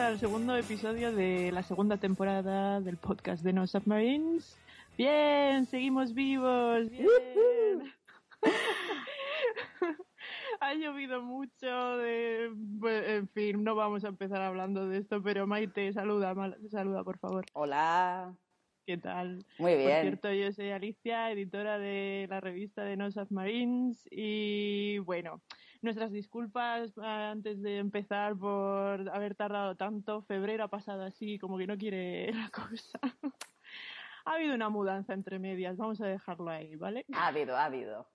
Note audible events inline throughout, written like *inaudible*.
Al segundo episodio de la segunda temporada del podcast de No Submarines. Bien, seguimos vivos. Bien. *laughs* ha llovido mucho, de, pues, en fin, no vamos a empezar hablando de esto, pero Maite, saluda, saluda por favor. Hola. ¿Qué tal? Muy bien. Por cierto, yo soy Alicia, editora de la revista de No Submarines y bueno, nuestras disculpas antes de empezar por haber tardado tanto. Febrero ha pasado así, como que no quiere *laughs* la cosa. ha habido una mudanza entre medias, vamos a dejarlo ahí, ¿vale? Ha habido, ha habido.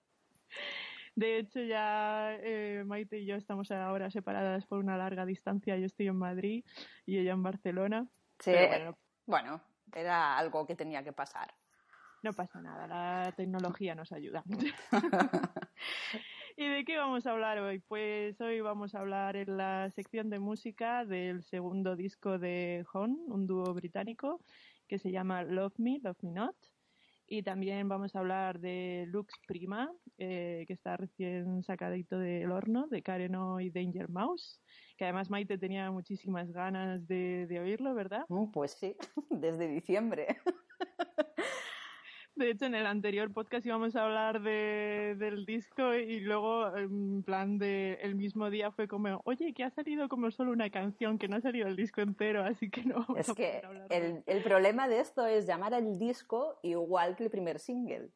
De hecho, ya eh, Maite y yo estamos ahora separadas por una larga distancia. Yo estoy en Madrid y ella en Barcelona. Sí, bueno, era algo que tenía que pasar. No pasa nada, la tecnología nos ayuda. *laughs* *laughs* *laughs* ¿Y de qué vamos a hablar hoy? Pues hoy vamos a hablar en la sección de música del segundo disco de Hon, un dúo británico que se llama Love Me, Love Me Not. Y también vamos a hablar de Lux Prima, eh, que está recién sacadito del horno, de Kareno y Danger Mouse, que además Maite tenía muchísimas ganas de, de oírlo, ¿verdad? Mm, pues sí, *laughs* desde diciembre. *laughs* De hecho, en el anterior podcast íbamos a hablar de, del disco y luego, en plan de el mismo día fue como, oye, que ha salido como solo una canción, que no ha salido el disco entero, así que no. es que el, el problema de esto es llamar al disco igual que el primer single.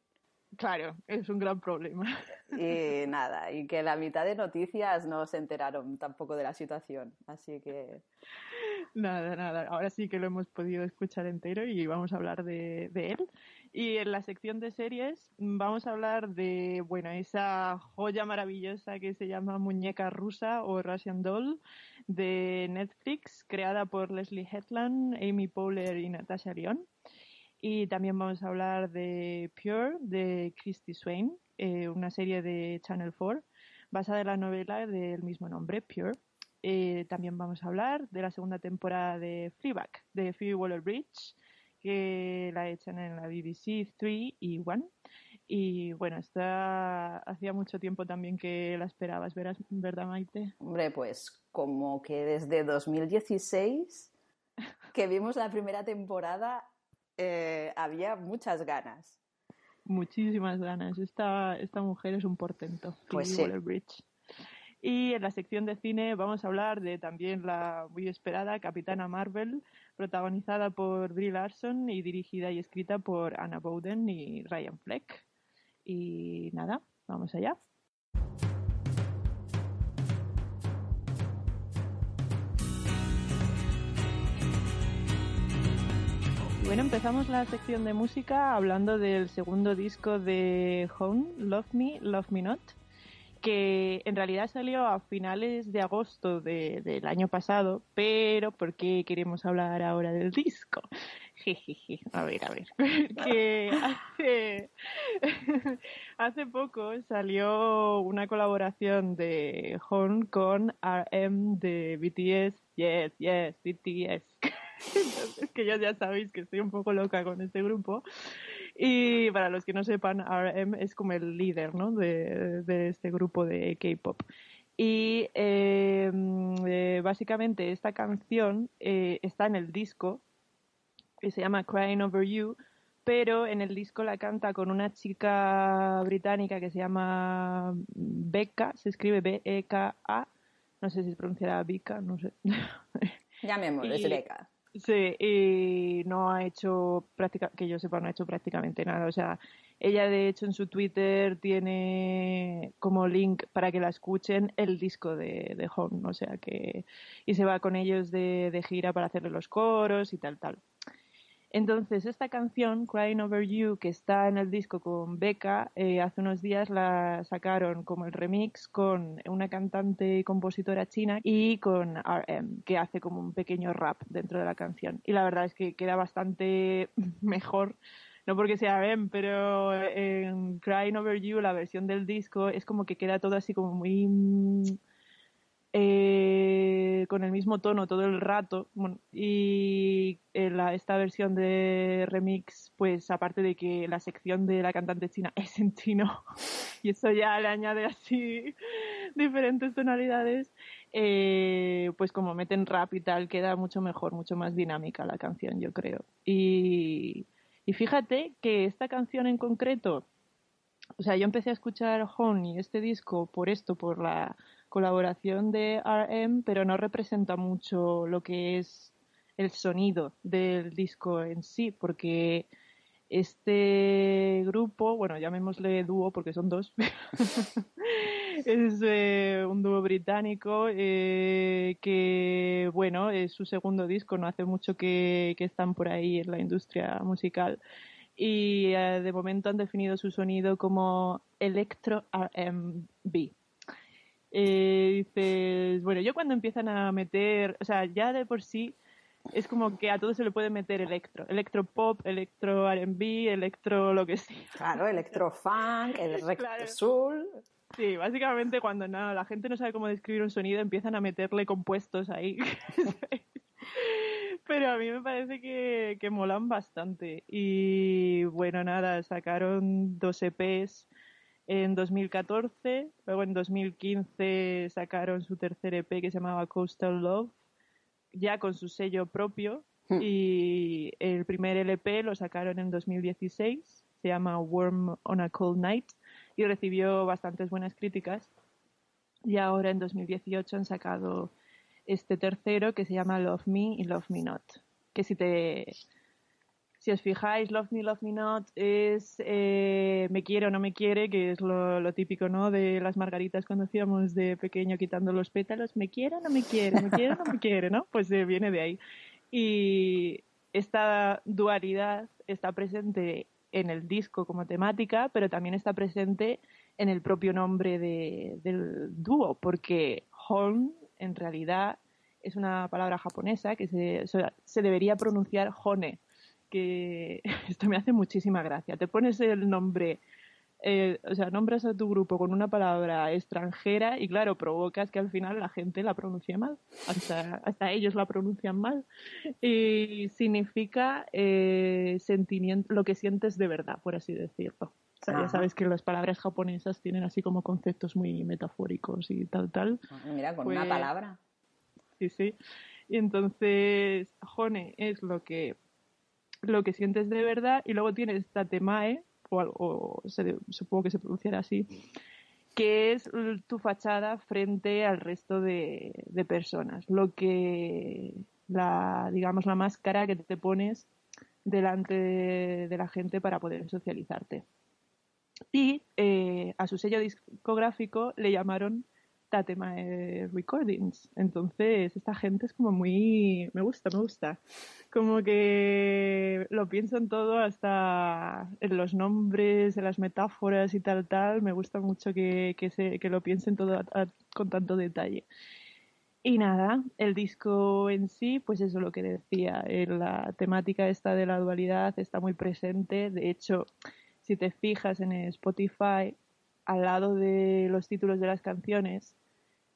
Claro, es un gran problema. Y nada, y que la mitad de noticias no se enteraron tampoco de la situación, así que... Nada, nada, ahora sí que lo hemos podido escuchar entero y vamos a hablar de, de él. Y en la sección de series vamos a hablar de, bueno, esa joya maravillosa que se llama Muñeca Rusa o Russian Doll de Netflix, creada por Leslie Hetland, Amy Powler y Natasha Lyon. Y también vamos a hablar de Pure de Christy Swain, eh, una serie de Channel 4 basada en la novela del mismo nombre, Pure. Eh, también vamos a hablar de la segunda temporada de Fleabag de Phoebe Waller-Bridge que la echan en la BBC 3 y 1. Y bueno, está hacía mucho tiempo también que la esperabas, ¿verdad, Maite? Hombre, pues como que desde 2016 que vimos la primera temporada eh, había muchas ganas. Muchísimas ganas. Esta, esta mujer es un portento. Pues sí. Bridge. Y en la sección de cine vamos a hablar de también la muy esperada Capitana Marvel, protagonizada por Brie Larson y dirigida y escrita por Anna Bowden y Ryan Fleck. Y nada, vamos allá. Bueno, empezamos la sección de música hablando del segundo disco de Home, Love Me, Love Me Not que en realidad salió a finales de agosto de, del año pasado, pero ¿por qué queremos hablar ahora del disco? *laughs* A ver, a ver, *laughs* que hace, *laughs* hace poco salió una colaboración de Hon con RM de BTS, yes, yes, BTS. Entonces, que ya, ya sabéis que estoy un poco loca con este grupo. Y para los que no sepan, RM es como el líder ¿no? de, de este grupo de K-pop. Y eh, eh, básicamente esta canción eh, está en el disco, que se llama Crying Over You, pero en el disco la canta con una chica británica que se llama Becca, se escribe B-E-K-A, no sé si se pronunciará Becca, no sé. Llamémoslo, es Becca. Sí, y no ha hecho práctica, que yo sepa, no ha hecho prácticamente nada. O sea, Ella, de hecho, en su Twitter tiene como link para que la escuchen el disco de, de Home, o sea que. Y se va con ellos de, de gira para hacerle los coros y tal, tal. Entonces, esta canción, Crying Over You, que está en el disco con Becca, eh, hace unos días la sacaron como el remix con una cantante y compositora china y con RM, que hace como un pequeño rap dentro de la canción. Y la verdad es que queda bastante *laughs* mejor no porque sea Ben, pero en Crying Over You, la versión del disco, es como que queda todo así como muy eh, con el mismo tono todo el rato. y esta versión de remix, pues aparte de que la sección de la cantante china *laughs* es en chino, y eso ya le añade así diferentes tonalidades, eh, pues como meten rap y tal, queda mucho mejor, mucho más dinámica la canción, yo creo. Y, y fíjate que esta canción en concreto, o sea, yo empecé a escuchar Honey, este disco, por esto, por la colaboración de RM, pero no representa mucho lo que es el sonido del disco en sí, porque este grupo, bueno, llamémosle dúo porque son dos, *laughs* es eh, un dúo británico eh, que, bueno, es su segundo disco, no hace mucho que, están por ahí en la industria musical y eh, de momento han definido su sonido como electro R&B. Eh, dices, bueno, yo cuando empiezan a meter, o sea, ya de por sí es como que a todo se le puede meter electro, electro pop, electro R&B, electro lo que sea. Claro, electro funk, electro *laughs* soul. Sí, básicamente cuando no, la gente no sabe cómo describir un sonido empiezan a meterle compuestos ahí. *laughs* Pero a mí me parece que, que molan bastante. Y bueno, nada, sacaron dos EPs en 2014, luego en 2015 sacaron su tercer EP que se llamaba Coastal Love, ya con su sello propio, hmm. y el primer LP lo sacaron en 2016, se llama Warm on a Cold Night, y recibió bastantes buenas críticas. Y ahora en 2018 han sacado este tercero que se llama Love Me y Love Me Not, que si te si os fijáis, Love Me, Love Me Not es eh, me quiere o no me quiere, que es lo, típico, ¿no? De las margaritas cuando hacíamos de pequeño quitando los pétalos, me quiere o no me quiere, me quiere o no me *laughs* quiere, ¿no? Pues eh, viene de ahí. Y esta dualidad está presente en el disco como temática, pero también está presente en el propio nombre del dúo, porque Hon en realidad es una palabra japonesa que se, se debería pronunciar Hone, que *laughs* esto me hace muchísima gracia. Te pones el nombre, eh, o sea, nombras a tu grupo con una palabra extranjera y claro, provocas que al final la gente la pronuncie mal, hasta, hasta ellos la pronuncian mal. Y significa eh, sentimiento, lo que sientes de verdad, por así decirlo. O sea, ya sabes que las palabras japonesas tienen así como conceptos muy metafóricos y tal, tal. Mira, con una pues palabra. Sí, sí. Y entonces, Jone es lo que lo que sientes de verdad y luego tienes Tatemae, o, o supongo que se pronunciará así, que es tu fachada frente al resto de, personas, lo que la, digamos, la máscara que te pones delante de, la gente para poder socializarte. Y eh, a su sello discográfico le llamaron Tatema Recordings. Entonces, esta gente es como muy. Me gusta, me gusta. Como que lo pienso en todo, hasta en los nombres, en las metáforas y tal, tal. Me gusta mucho que, que, se, que lo piensen todo con tanto detalle. Y nada, el disco en sí, pues eso es lo que decía. La temática esta de la dualidad está muy presente. De hecho, si te fijas en Spotify, al lado de los títulos de las canciones,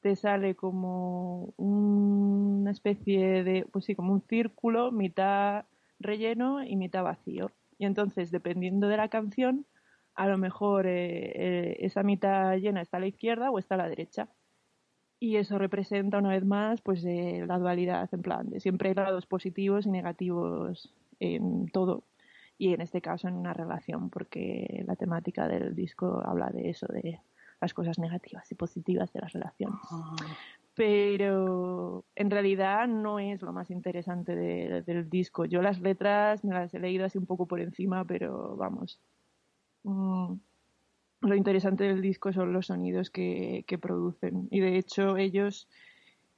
te sale como una especie de, pues sí, como un círculo, mitad relleno y mitad vacío. Y entonces, dependiendo de la canción, a lo mejor eh, eh, esa mitad llena está a la izquierda o está a la derecha. Y eso representa una vez más pues eh, la dualidad, en plan, siempre hay lados positivos y negativos en todo. Y en este caso en una relación, porque la temática del disco habla de eso, de las cosas negativas y positivas de las relaciones. Ah. Pero en realidad no es lo más interesante del disco. Yo las letras me las he leído así un poco por encima, pero vamos, mm, lo interesante del disco son los sonidos que, producen. Y de hecho ellos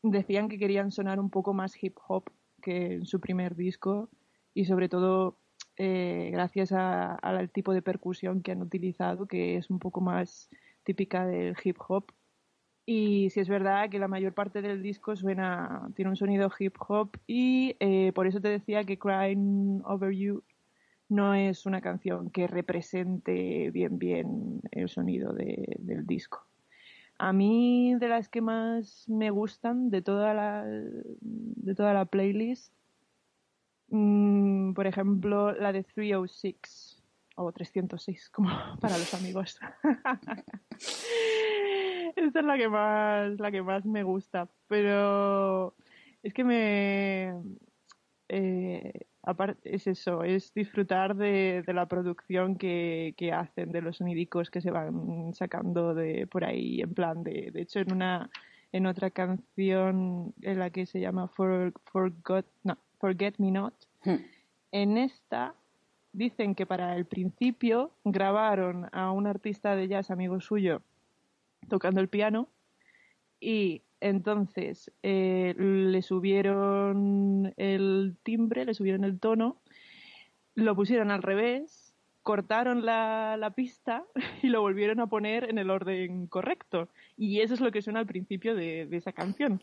decían que querían sonar un poco más hip hop que en su primer disco y sobre todo eh, gracias al tipo de percusión que han utilizado, que es un poco más típica del hip hop. Y si es verdad que la mayor parte del disco suena, tiene un sonido hip hop y eh, por eso te decía que Crying Over You no es una canción que represente bien bien el sonido del disco. A mí de las que más me gustan de toda la, de toda la playlist, mm, por ejemplo la de 306 o 306 como *laughs* para los amigos. *laughs* Esta es la que más la que más me gusta, pero es que me eh, aparte es eso, es disfrutar de, la producción que, hacen, de los sonidicos que se van sacando de por ahí, en plan de, de hecho en una en otra canción en la que se llama For, no, Forget Me Not, hmm. en esta dicen que para el principio grabaron a un artista de jazz amigo suyo tocando el piano y entonces eh, le subieron el timbre, le subieron el tono, lo pusieron al revés, cortaron la, pista *laughs* y lo volvieron a poner en el orden correcto. Y eso es lo que suena al principio de, esa canción.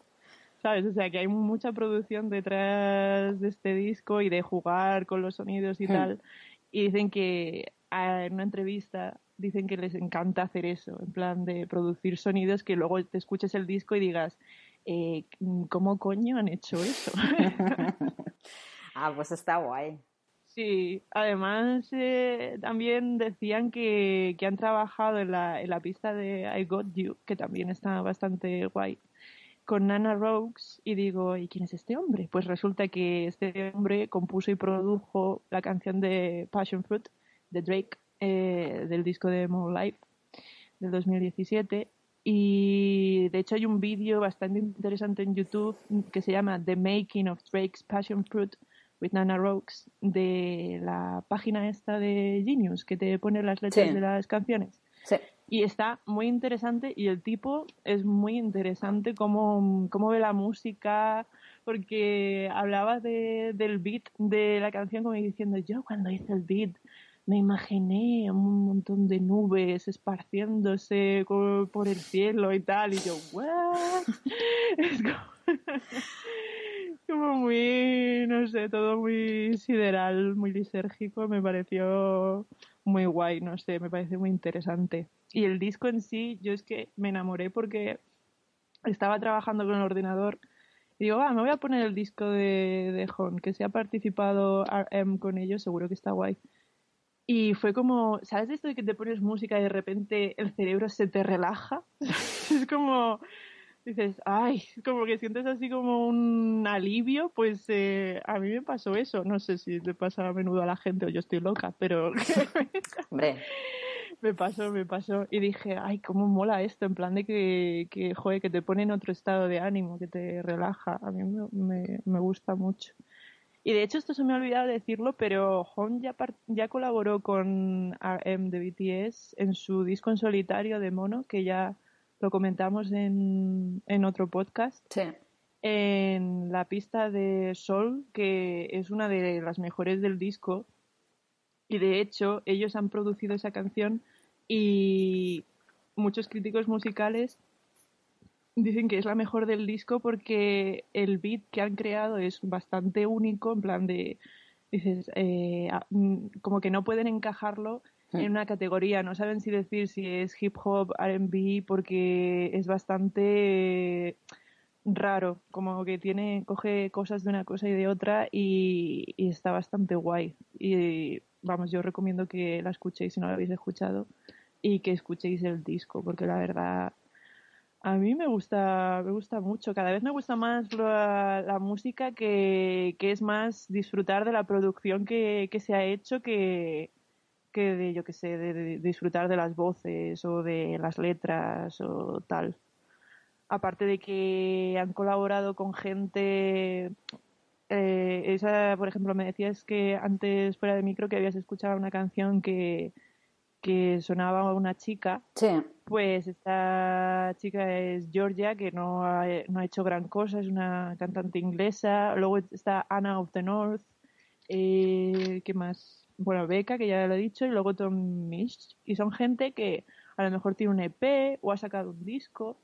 ¿Sabes? O sea, que hay mucha producción detrás de este disco y de jugar con los sonidos y hmm. tal. Y dicen que en una entrevista dicen que les encanta hacer eso, en plan de producir sonidos que luego te escuches el disco y digas, eh, ¿cómo coño han hecho eso? *laughs* ah, pues está guay. Sí, además eh, también decían que, han trabajado en la, en la pista de I Got You, que también está bastante guay, con Nana Rokes y digo, ¿y quién es este hombre? Pues resulta que este hombre compuso y produjo la canción de Passion Fruit de Drake eh, del disco de More Life del 2017 y de hecho hay un vídeo bastante interesante en YouTube que se llama The Making of Drake's Passion Fruit with Nana Rokes de la página esta de Genius que te pone las letras de las canciones. Y está muy interesante y el tipo es muy interesante cómo, cómo ve la música, porque hablaba de, del beat de la canción como diciendo yo cuando hice el beat me imaginé un montón de nubes esparciéndose por el cielo y tal, y yo, ¿what? *laughs* Es *laughs* como, muy, no sé, todo muy sideral, muy lisérgico, me pareció muy guay, no sé, me parece muy interesante. Y el disco en sí, yo es que me enamoré porque estaba trabajando con el ordenador y digo, ah, me voy a poner el disco de, de Hon, que si ha participado RM con ellos, seguro que está guay. Y fue como, ¿sabes esto de que te pones música y de repente el cerebro se te relaja? *laughs* es como, dices, ay, *laughs* como que sientes así como un alivio, pues eh, a mí me pasó eso. No sé si le pasa a menudo a la gente o yo estoy loca, pero *laughs* Hombre. me pasó, me pasó. Y dije, ay, cómo mola esto, en plan de que, que joder, que te pone en otro estado de ánimo, que te relaja. A mí me, me gusta mucho. Y de hecho, esto se me ha olvidado decirlo, pero Hong ya, ya colaboró con RM de BTS en su disco en solitario de Mono, que ya lo comentamos en, en otro podcast. Sí. En la pista de Sol, que es una de las mejores del disco. Y de hecho, ellos han producido esa canción y muchos críticos musicales dicen que es la mejor del disco porque el beat que han creado es bastante único, en plan de, dices, eh, como que no pueden encajarlo. En una categoría, no saben si decir si es hip hop, RB, porque es bastante raro, como que tiene, coge cosas de una cosa y de otra y, está bastante guay. Y vamos, yo recomiendo que la escuchéis si no la habéis escuchado y que escuchéis el disco, porque la verdad a mí me gusta, me gusta mucho. Cada vez me gusta más la, música que, es más disfrutar de la producción que, se ha hecho que, que de, yo que sé, de, disfrutar de las voces o de las letras o tal. Aparte de que han colaborado con gente. Eh, esa, por ejemplo, me decías que antes fuera de micro que habías escuchado una canción que, que sonaba una chica, Sí. pues esta chica es Georgia, que no ha, no ha hecho gran cosa, es una cantante inglesa. Luego está Anna of the North, eh, ¿qué más? Bueno, Becca, que ya lo he dicho, y luego Tom Misch. Y son gente que a lo mejor tiene un EP o ha sacado un disco.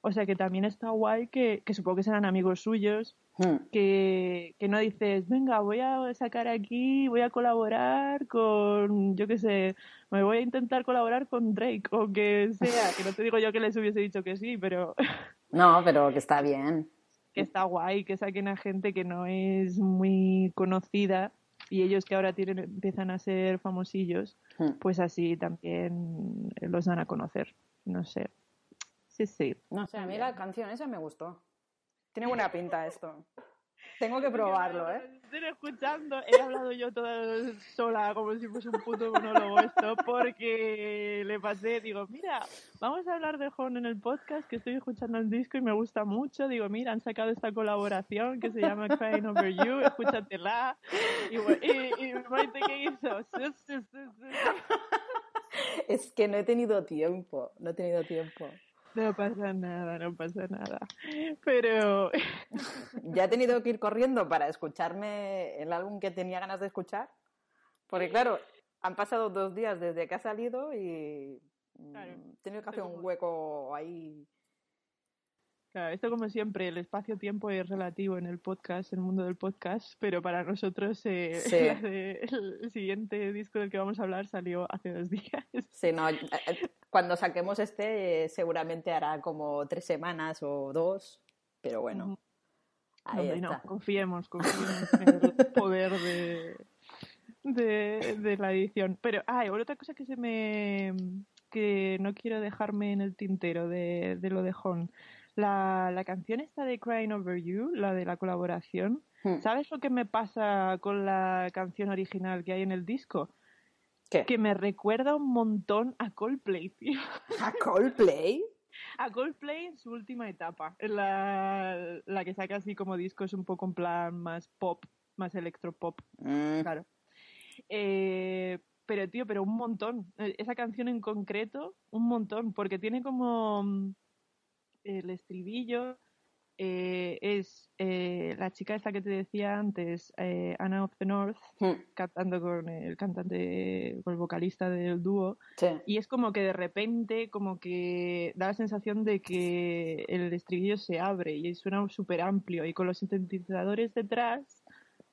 O sea que también está guay que, que supongo que serán amigos suyos Hmm. que, que no dices, venga, voy a sacar aquí, voy a colaborar con, yo qué sé, me voy a intentar colaborar con Drake o que sea, que no te digo yo que les hubiese dicho que sí, pero *laughs* No, pero que está bien. que está guay que saquen a gente que no es muy conocida y ellos que ahora tienen, empiezan a ser famosillos, Hmm. pues así también los dan a conocer, no sé. Sí, sí. No sé, a mí la canción esa me gustó. Tiene buena pinta esto. Tengo que probarlo, ¿eh? Estoy escuchando, he hablado yo toda sola como si fuese un puto monólogo esto, porque le pasé, digo, mira, vamos a hablar de Horn en el podcast, que estoy escuchando el disco y me gusta mucho. Digo, mira, han sacado esta colaboración que se llama Crying Over You, escúchatela. Y, y, y Maite, ¿qué hizo? Es que no he tenido tiempo, no he tenido tiempo. No pasa nada, no pasa nada. Pero *laughs* Ya he tenido que ir corriendo para escucharme el álbum que tenía ganas de escuchar. Porque claro, han pasado dos días desde que ha salido y mm, Claro, he tenido que hacer un hueco ahí. Claro, esto como siempre, el espacio-tiempo es relativo en el podcast, en el mundo del podcast, pero para nosotros eh, *laughs* Sí. el, siguiente disco del que vamos a hablar salió hace dos días. Sí, no, eh, cuando saquemos este eh, seguramente hará como tres semanas o dos, pero bueno, ahí no, está. confiemos, confiemos en el *laughs* poder de, de, de la edición. Pero, ay, otra cosa que se me que no quiero dejarme en el tintero de, de lo de Hon. La, la canción esta de Crying Over You, la de la colaboración, Hmm. ¿Sabes lo que me pasa con la canción original que hay en el disco? ¿Qué? Que me recuerda un montón a Coldplay, tío. ¿A Coldplay? A Coldplay en su última etapa. En la, la que saca así como discos un poco en plan más pop, más electropop, Mm, claro. Eh, pero, tío, pero un montón. Eh, Esa canción en concreto, un montón. Porque tiene como el estribillo. eh, es eh, la chica esta que te decía antes, eh, Anna of the North, mm, cantando con el cantante, con el vocalista del dúo, sí. y es como que de repente, como que da la sensación de que el estribillo se abre y suena súper amplio, y con los sintetizadores detrás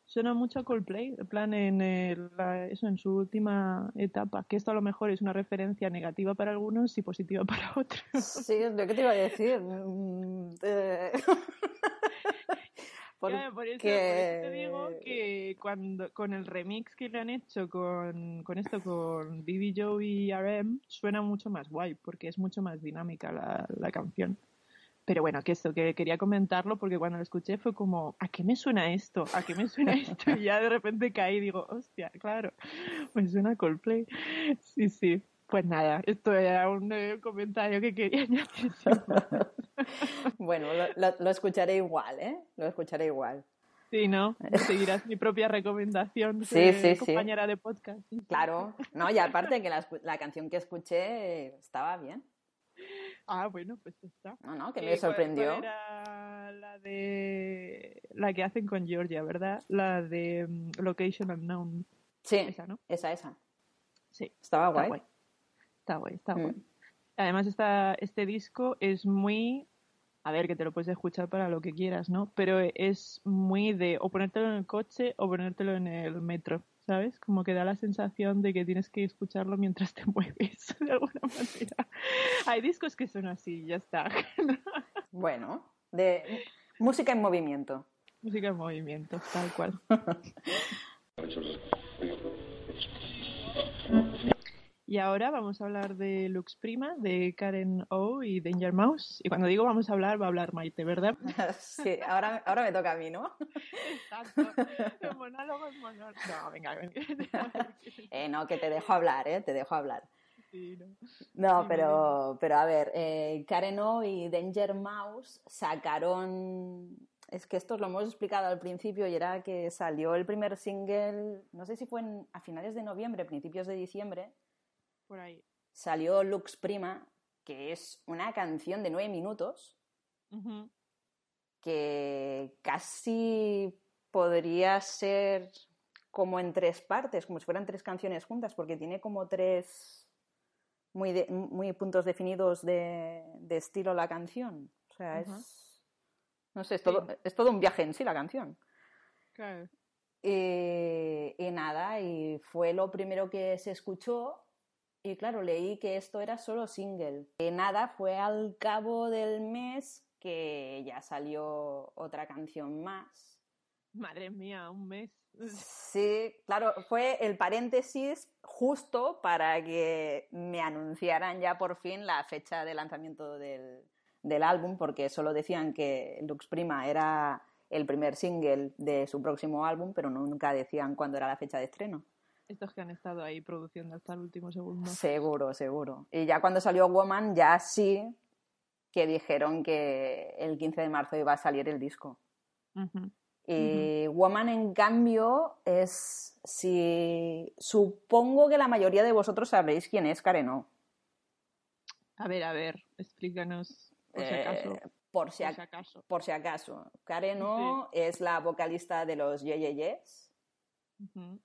suena mucho a Coldplay, en plan en el- la- eso en su última etapa, que esto a lo mejor es una referencia negativa para algunos y positiva para *laughs* otros. Sí, es lo que te iba a decir. Mm, eh, Porque- *laughs* Claro, por, eso, por eso te digo que cuando con el remix que le han hecho con, con esto, con Bibi Joe y RM, suena mucho más guay, porque es mucho más dinámica la, la canción. Pero bueno, que esto, que quería comentarlo porque cuando lo escuché fue como, ¿a qué me suena esto? ¿A qué me suena esto? Y ya de repente caí y digo, hostia, claro, me suena Coldplay. Sí, sí. Pues nada, esto era un eh, comentario que quería *laughs* añadir. *laughs* Bueno, lo, lo- lo escucharé igual, ¿eh? Lo escucharé igual. Sí, ¿no? Seguirás mi propia recomendación. *laughs* Sí, sí, sí. compañera de podcast. Claro, no, y aparte que la, la canción que escuché estaba bien. Ah, bueno, pues está. No, no, que me ¿cuál- sorprendió. era la de la que hacen con Georgia, ¿verdad? La de mm, Location Unknown. Sí, Esa, ¿no? esa, esa. Sí. Estaba Está guay. guay. Está guay, está Mm. guay. Además, esta, este disco es muy. A ver, que te lo puedes escuchar para lo que quieras, ¿no? Pero es muy de o ponértelo en el coche o ponértelo en el metro, ¿sabes? Como que da la sensación de que tienes que escucharlo mientras te *laughs* mueves, de alguna manera. Hay discos que son así, ya está. *laughs* Bueno, de música en movimiento. Música en movimiento, tal cual. *laughs* Y ahora vamos a hablar de Lux Prima, de Karen O y Danger Mouse. Y cuando digo vamos a hablar, va a hablar Maite, ¿verdad? *laughs* Sí, ahora, ahora me toca a mí, ¿no? Exacto. *laughs* El monólogo es monólogo. No, venga, venga. *laughs* Eh, no, que te dejo hablar, ¿eh? Te dejo hablar. Sí, no. No, pero, pero a ver, eh, Karen O y Danger Mouse sacaron. Es que esto lo hemos explicado al principio y era que salió el primer single, no sé si fue en- a finales de noviembre, principios de diciembre, Por ahí. Salió Lux Prima, que es una canción de nueve minutos que casi podría ser como en tres partes, como si fueran tres canciones juntas, porque tiene como tres muy, de- muy puntos definidos de, de estilo la canción. O sea, es. No sé, es todo, es todo un viaje en sí la canción. Claro. Y, y nada, y fue lo primero que se escuchó. Y claro, leí que esto era solo single. Y nada, fue al cabo del mes que ya salió otra canción más. Madre mía, un mes. Sí, claro, fue el paréntesis justo para que me anunciaran ya por fin la fecha de lanzamiento del, del álbum, porque solo decían que Lux Prima era el primer single de su próximo álbum, pero nunca decían cuándo era la fecha de estreno. Estos que han estado ahí produciendo hasta el último segundo. Seguro, seguro. Y ya cuando salió Woman, ya sí que dijeron que el 15 de marzo iba a salir el disco. Y Woman, en cambio, es. Si. Supongo que la mayoría de vosotros sabréis quién es Karen O. A ver, a ver, explícanos por si Eh, acaso. por, si por ac- si acaso. por si acaso. Karen O es la vocalista de los Yeyeyes. Ujú.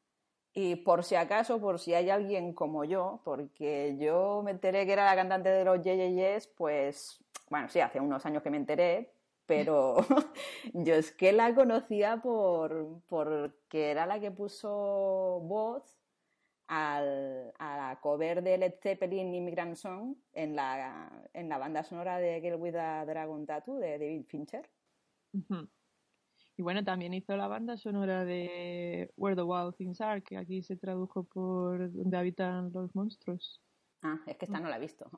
Y por si acaso, por si hay alguien como yo, porque yo me enteré que era la cantante de los Yeyeyes, pues. Bueno, sí, hace unos años que me enteré, pero *laughs* yo es que la conocía por porque era la que puso voz al, a la cover de Led Zeppelin Immigrant Song en la, en la banda sonora de Girl with a Dragon Tattoo de David Fincher. Ujú. Y bueno, también hizo la banda sonora de Where the Wild Things Are, que aquí se tradujo por Donde habitan los monstruos. Ah, es que esta no la he visto.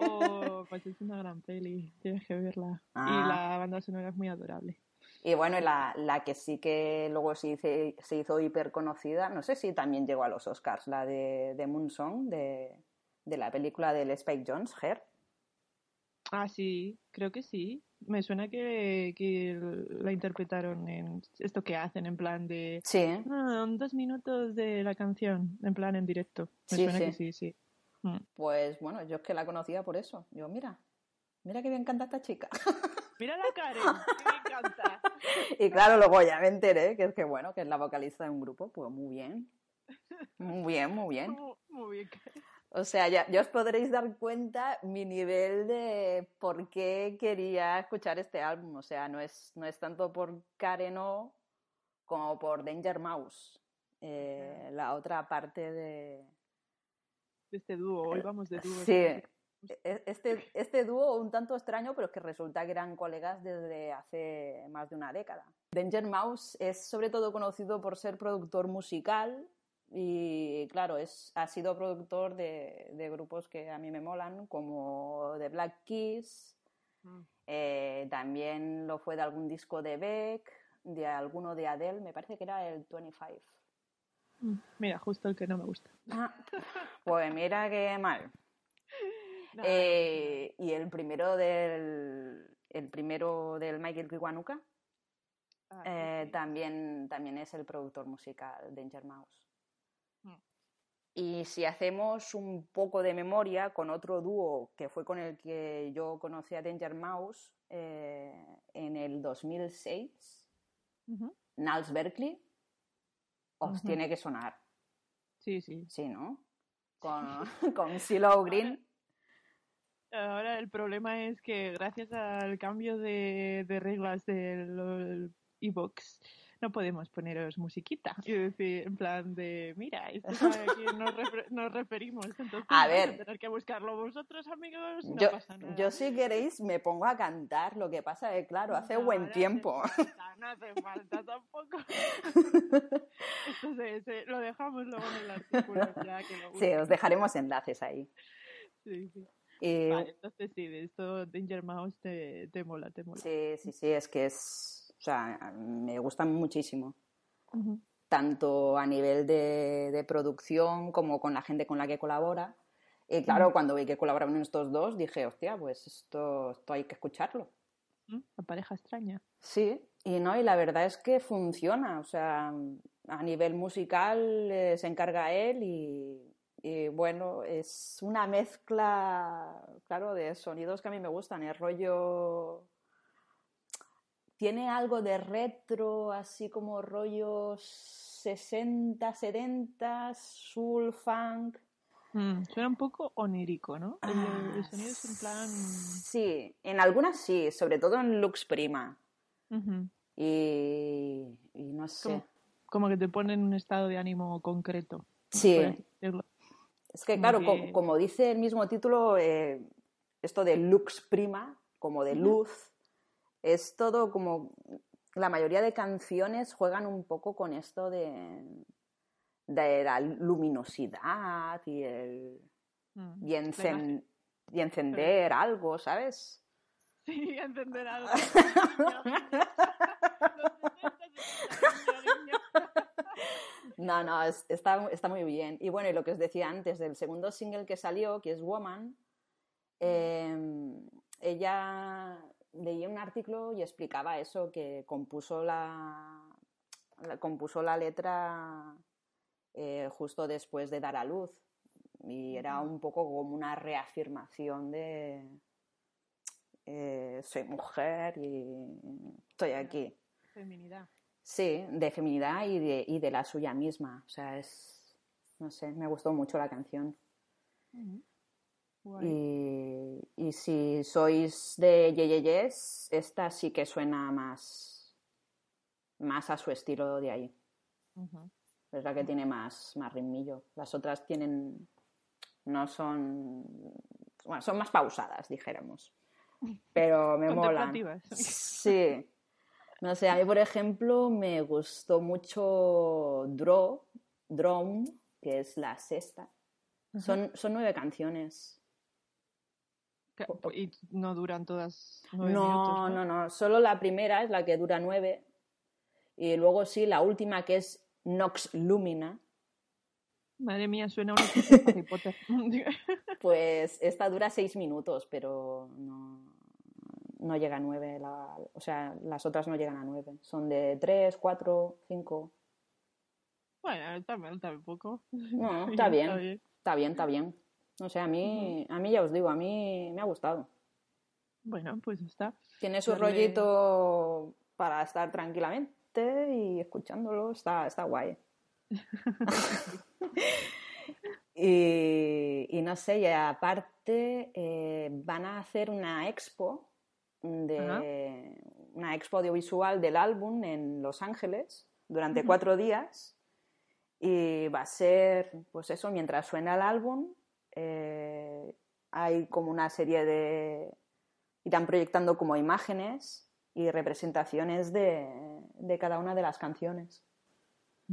Oh, *laughs* pues es una gran peli, tienes que verla. Ah. Y la banda sonora es muy adorable. Y bueno, la, la que sí que luego se hizo, se hizo hiper conocida, no sé si también llegó a los Oscars, la de, de Moon Song, de, de la película del Spike Jones, Her. Ah, sí, creo que sí. Me suena que, que la interpretaron en esto que hacen, en plan de Sí, ah, dos minutos de la canción, en plan en directo. Me Sí, suena sí. que sí, sí. Mm. pues bueno, yo es que la conocía por eso. Yo, mira, mira que bien canta esta chica. *laughs* Mira la Karen, *laughs* que me encanta. Y claro, luego ya me enteré que es que bueno, que es la vocalista de un grupo, pues muy bien. Muy bien, muy bien. *laughs* Muy, muy bien. O sea, ya, ya os podréis dar cuenta mi nivel de por qué quería escuchar este álbum. O sea, no es, no es tanto por Karen O como por Danger Mouse, eh, la otra parte de... De este dúo, hoy vamos de dúo. Sí, e- este, este dúo un tanto extraño, pero es que resulta que eran colegas desde hace más de una década. Danger Mouse es sobre todo conocido por ser productor musical y, claro, es, ha sido productor de, de grupos que a mí me molan, como The Black Keys, Mm. eh, también lo fue de algún disco de Beck, de alguno de Adele, me parece que era el 25. Mm, Mira, justo el que no me gusta. Ah, pues mira qué mal. *laughs* No, Eh, y el primero del el primero del Michael Kiwanuka ah, eh, sí. también, también es el productor musical Danger Mouse. Y si hacemos un poco de memoria con otro dúo que fue con el que yo conocí a Danger Mouse eh, en el 2006, Ujú. Niles Berkeley, os tiene que sonar, Sí, sí. sí, ¿no? Con, *laughs* con CeeLo Green. Ahora el problema es que gracias al cambio de, de reglas del e-box no podemos poneros musiquita *laughs* y decir en plan de mira, esto es *laughs* a quien nos, refer- nos referimos. Entonces A ver. tener que buscarlo vosotros, amigos. No yo, pasa nada. yo si queréis me pongo a cantar, lo que pasa es claro, hace No, buen no hace tiempo. falta, no *laughs* hace falta tampoco. Se- lo dejamos luego en el artículo ya que lo Sí, os dejaremos enlaces ahí. Sí, sí. Y- Vale, entonces sí, de esto Danger Mouse te, te mola, te mola. sí, sí, sí, es que es, o sea, me gustan muchísimo, tanto a nivel de, de producción como con la gente con la que colabora. Y claro, cuando vi que colaboraban estos dos, dije, hostia, pues esto, esto hay que escucharlo. La pareja extraña. Sí, y no, y la verdad es que funciona, o sea, a nivel musical eh, se encarga él y, Y bueno, es una mezcla, claro, de sonidos que a mí me gustan. El rollo. Tiene algo de retro, así como rollos 60, 70, soul, funk. Mm, suena un poco onírico, ¿no? El, Ah, el sonido es en plan. Sí, en algunas sí, sobre todo en Lux Prima. Y, y no sé. Como, como que te pone en un estado de ánimo concreto. Sí. Es que, Como claro, que- como dice el mismo título, eh, esto de lux prima, como de luz, es todo como. La mayoría de canciones juegan un poco con esto de, de la luminosidad y, el, Mm. y, encen- *laughs* y encender algo, ¿sabes? Sí, entender algo. No, no, es- está, está muy bien. Y bueno, y lo que os decía antes, del segundo single que salió, que es Woman, eh, ella leía un artículo y explicaba eso, que compuso la, la- compuso la letra eh, justo después de dar a luz. Y era un poco como una reafirmación de eh, soy mujer y estoy aquí. Feminidad. Sí, de feminidad y de, y de la suya misma. O sea, es. No sé, me gustó mucho la canción. Y, y si sois de Yeyeyes, esta sí que suena más. más a su estilo de ahí. Es la que tiene más, más ritmillo. Las otras tienen. no son. Bueno, son más pausadas, dijéramos. Pero me molan. Sí. No sé, a mí, por ejemplo, me gustó mucho Draw, Drone, que es la sexta. Son, son nueve canciones. Y no duran todas nueve No, minutos, no, no. Solo la primera es la que dura nueve. Y luego sí, la última que es Nox Lumina. Madre mía, suena un episodio de Harry Potter. *laughs* *laughs* Pues esta dura seis minutos, pero no, no llega a nueve. la- o sea, las otras no llegan a nueve. Son de tres, cuatro, cinco. bueno, mal, tampoco. No, *laughs* está bien. Está bien, está bien. No sé, a mí, a mí ya os digo, a mí me ha gustado. Bueno, pues está. Tiene su rollito para estar tranquilamente y escuchándolo, está, está guay. *laughs* *laughs* y, y no sé, y aparte eh, van a hacer una expo de una expo audiovisual del álbum en Los Ángeles durante cuatro días y va a ser, pues eso, mientras suena el álbum, eh, hay como una serie de... irán proyectando como imágenes y representaciones de, de cada una de las canciones.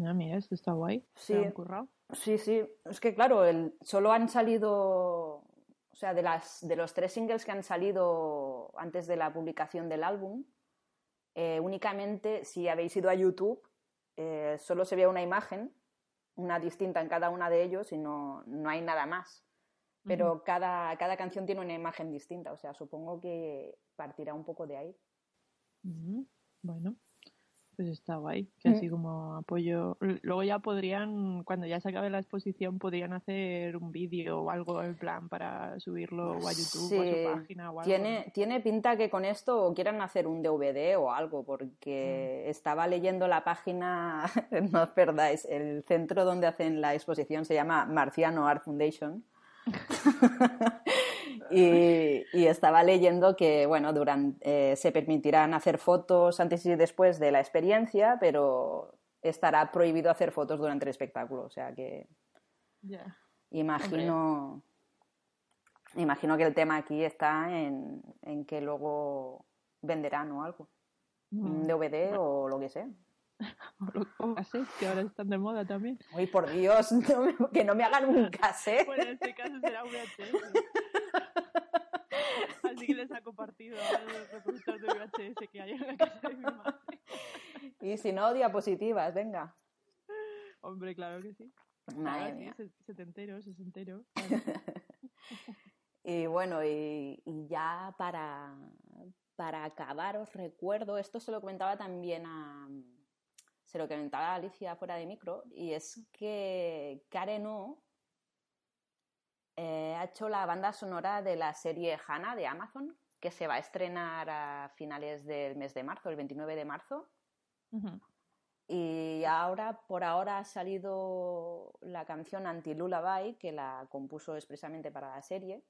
Ah, mira, esto está guay. Sí. Sí, sí, es que claro, el, solo han salido, o sea, de, las, de los tres singles que han salido antes de la publicación del álbum, eh, únicamente si habéis ido a YouTube, eh, solo se ve una imagen, una distinta en cada una de ellos y no, no hay nada más. Pero cada, cada canción tiene una imagen distinta, o sea, supongo que partirá un poco de ahí. Bueno, pues está guay. Que Mm. así como apoyo. Luego ya podrían, cuando ya se acabe la exposición, podrían hacer un vídeo o algo en plan para subirlo o a YouTube o a su página o algo. tiene, tiene pinta que con esto quieran hacer un DVD o algo, porque Mm. estaba leyendo la página, *laughs* no os perdáis, el centro donde hacen la exposición se llama Marciano Art Foundation. *laughs* y, y estaba leyendo que, bueno, durante, eh, se permitirán hacer fotos antes y después de la experiencia, pero estará prohibido hacer fotos durante el espectáculo. O sea que. Imagino, imagino que el tema aquí está en, en que luego venderán o algo, un Mm. DVD o lo que sea. *laughs* O- que ahora están de moda también. Uy, por Dios, *laughs* no me- que no me hagan un cassette. Bueno, en este caso será VHS. Así que les ha compartido al reproductor de VHS que hay en la casa de mi madre. Y si no, diapositivas, venga. Hombre, claro que sí. Madre mía. se- setentero, sesentero. *laughs* Y bueno, y, y ya para, para acabar os recuerdo, esto se lo comentaba también a... Se lo comentaba a Alicia fuera de micro, y es que Karen O eh, ha hecho la banda sonora de la serie Hannah de Amazon, que se va a estrenar a finales del mes de marzo, el 29 de marzo. Y ahora, por ahora, ha salido la canción Anti-Lullaby, que la compuso expresamente para la serie.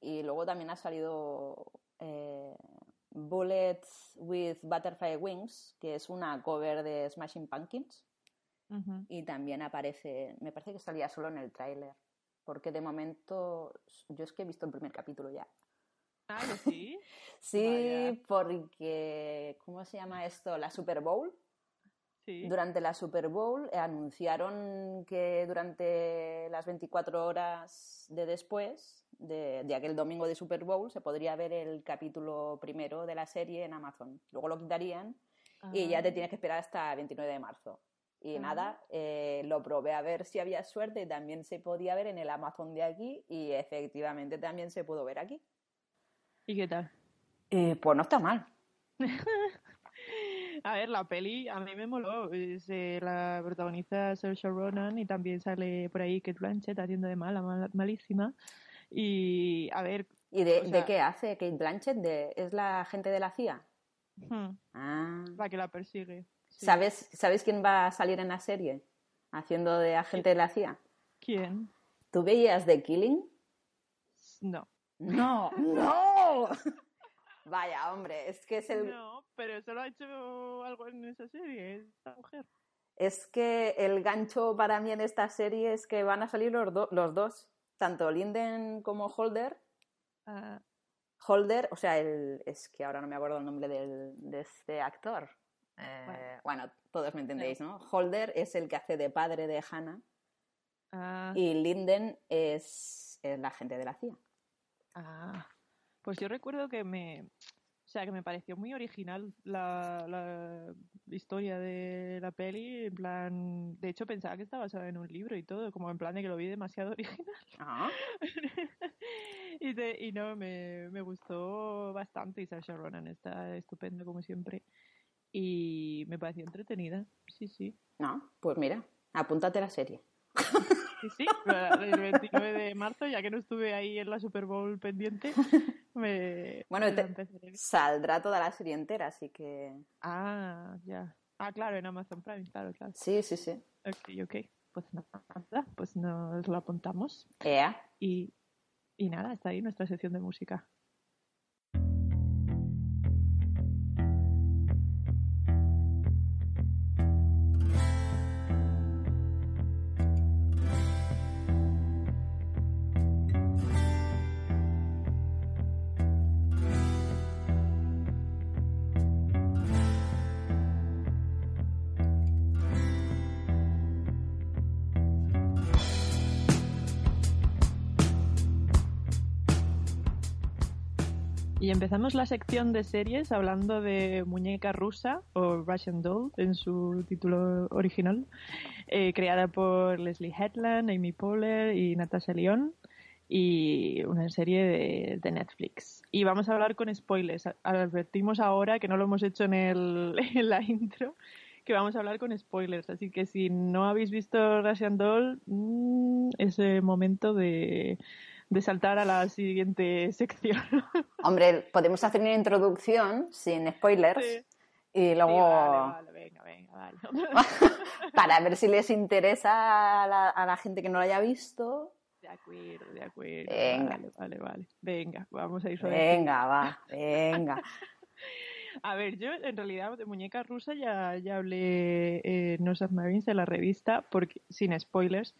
Y luego también ha salido eh, Bullets with Butterfly Wings, que es una cover de Smashing Pumpkins. Y también aparece, me parece que salía solo en el tráiler, porque de momento yo es que he visto el primer capítulo ya. Ah, sí? *laughs* sí, porque, ¿cómo se llama esto? La Super Bowl. Durante la Super Bowl anunciaron que durante las 24 horas de después de, aquel domingo de Super Bowl se podría ver el capítulo primero de la serie en Amazon. Luego lo quitarían y ya te ah. tienes que esperar hasta el 29 de marzo. Y nada, eh, lo probé a ver si había suerte y también se podía ver en el Amazon de aquí y efectivamente también se pudo ver aquí. ¿Y qué tal? Eh, pues no está mal. *laughs* a ver, la peli a mí me moló. Eh, la protagoniza Saoirse Ronan y también sale por ahí Kate Blanchett haciendo de mala, malísima. Y a ver. ¿Y de, qué hace Kate Blanchett? ¿Es la gente de la CIA? ah. La que la persigue. ¿Sabes, ¿Sabes quién va a salir en la serie? Haciendo de agente de la CIA. ¿Quién? ¿Tú veías The Killing? No. No, no. *laughs* Vaya, hombre, es que es el... No, pero solo ha hecho algo en esa serie, esta mujer. Es que el gancho para mí en esta serie es que van a salir los, los dos, tanto Linden como Holder. Ah. Holder, o sea, el, es que ahora no me acuerdo el nombre del, de este actor. Eh, bueno. todos me entendéis, ¿no? Holder es el que hace de padre de Hannah ah. y Linden es, es la gente de la CIA. Ah, pues yo recuerdo que me, o sea, que me pareció muy original la, la, historia de la peli. En plan, de hecho pensaba que estaba basada en un libro y todo, como en plan de que lo vi demasiado *laughs* original. Ah. *laughs* y, y, no, me, me, gustó bastante. Y Sasha Ronan está estupenda como siempre. Y me pareció entretenida. Sí, sí. No, pues mira, apúntate la serie. Sí, sí, el 29 de marzo, ya que no estuve ahí en la Super Bowl pendiente, *laughs* me... Bueno, saldrá toda la serie entera, así que... Ah, ya. Ah, claro, en Amazon Prime, claro, claro. Sí, sí, sí. Ok, ok. Pues nada, pues nos lo apuntamos. Yeah. Y, y nada, está ahí nuestra sección de música. Y empezamos la sección de series hablando de Muñeca Rusa o Russian Doll en su título original, eh, creada por Leslie Headland, Amy Poehler y Natasha Lyon y una serie de, Netflix. Y vamos a hablar con spoilers. Advertimos ahora que no lo hemos hecho en, el, *laughs* en la intro que vamos a hablar con spoilers. Así que si no habéis visto Russian Doll, mm, es el momento de de saltar a la siguiente sección. *laughs* Hombre, podemos hacer una introducción sin spoilers y luego... vale, venga, venga, vale. *laughs* para ver si les interesa a la, gente que no lo haya visto. De acuerdo, de acuerdo. Venga. Vale, vale, Venga, vamos a ir sobre Venga, va, *laughs* venga. A ver, yo en realidad de muñeca rusa ya, ya hablé en No Submarines de la revista, porque, sin spoilers,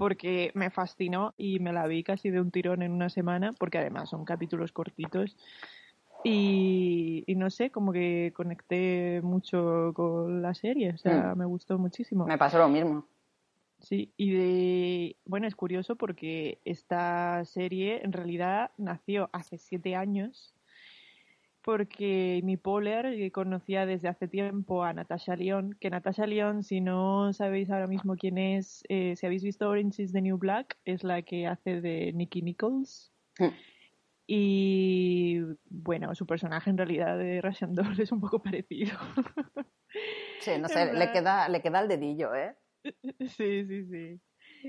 porque me fascinó y me la vi casi de un tirón en una semana, porque además son capítulos cortitos. Y, no sé, como que conecté mucho con la serie, o sea, mm. me gustó muchísimo. Me pasó lo mismo. Sí, y de, bueno, es curioso porque esta serie en realidad nació hace siete años porque mi Poler que conocía desde hace tiempo a Natasha Lyon, que Natasha Lyon, si no sabéis ahora mismo quién es, eh, si habéis visto Orange is the New Black, es la que hace de Nicky Nichols. Mm. Y bueno, su personaje en realidad de Russian Doll es un poco *laughs* parecido. Sí, no sé, le queda, le queda el dedillo, ¿eh? *laughs* Sí, sí, sí.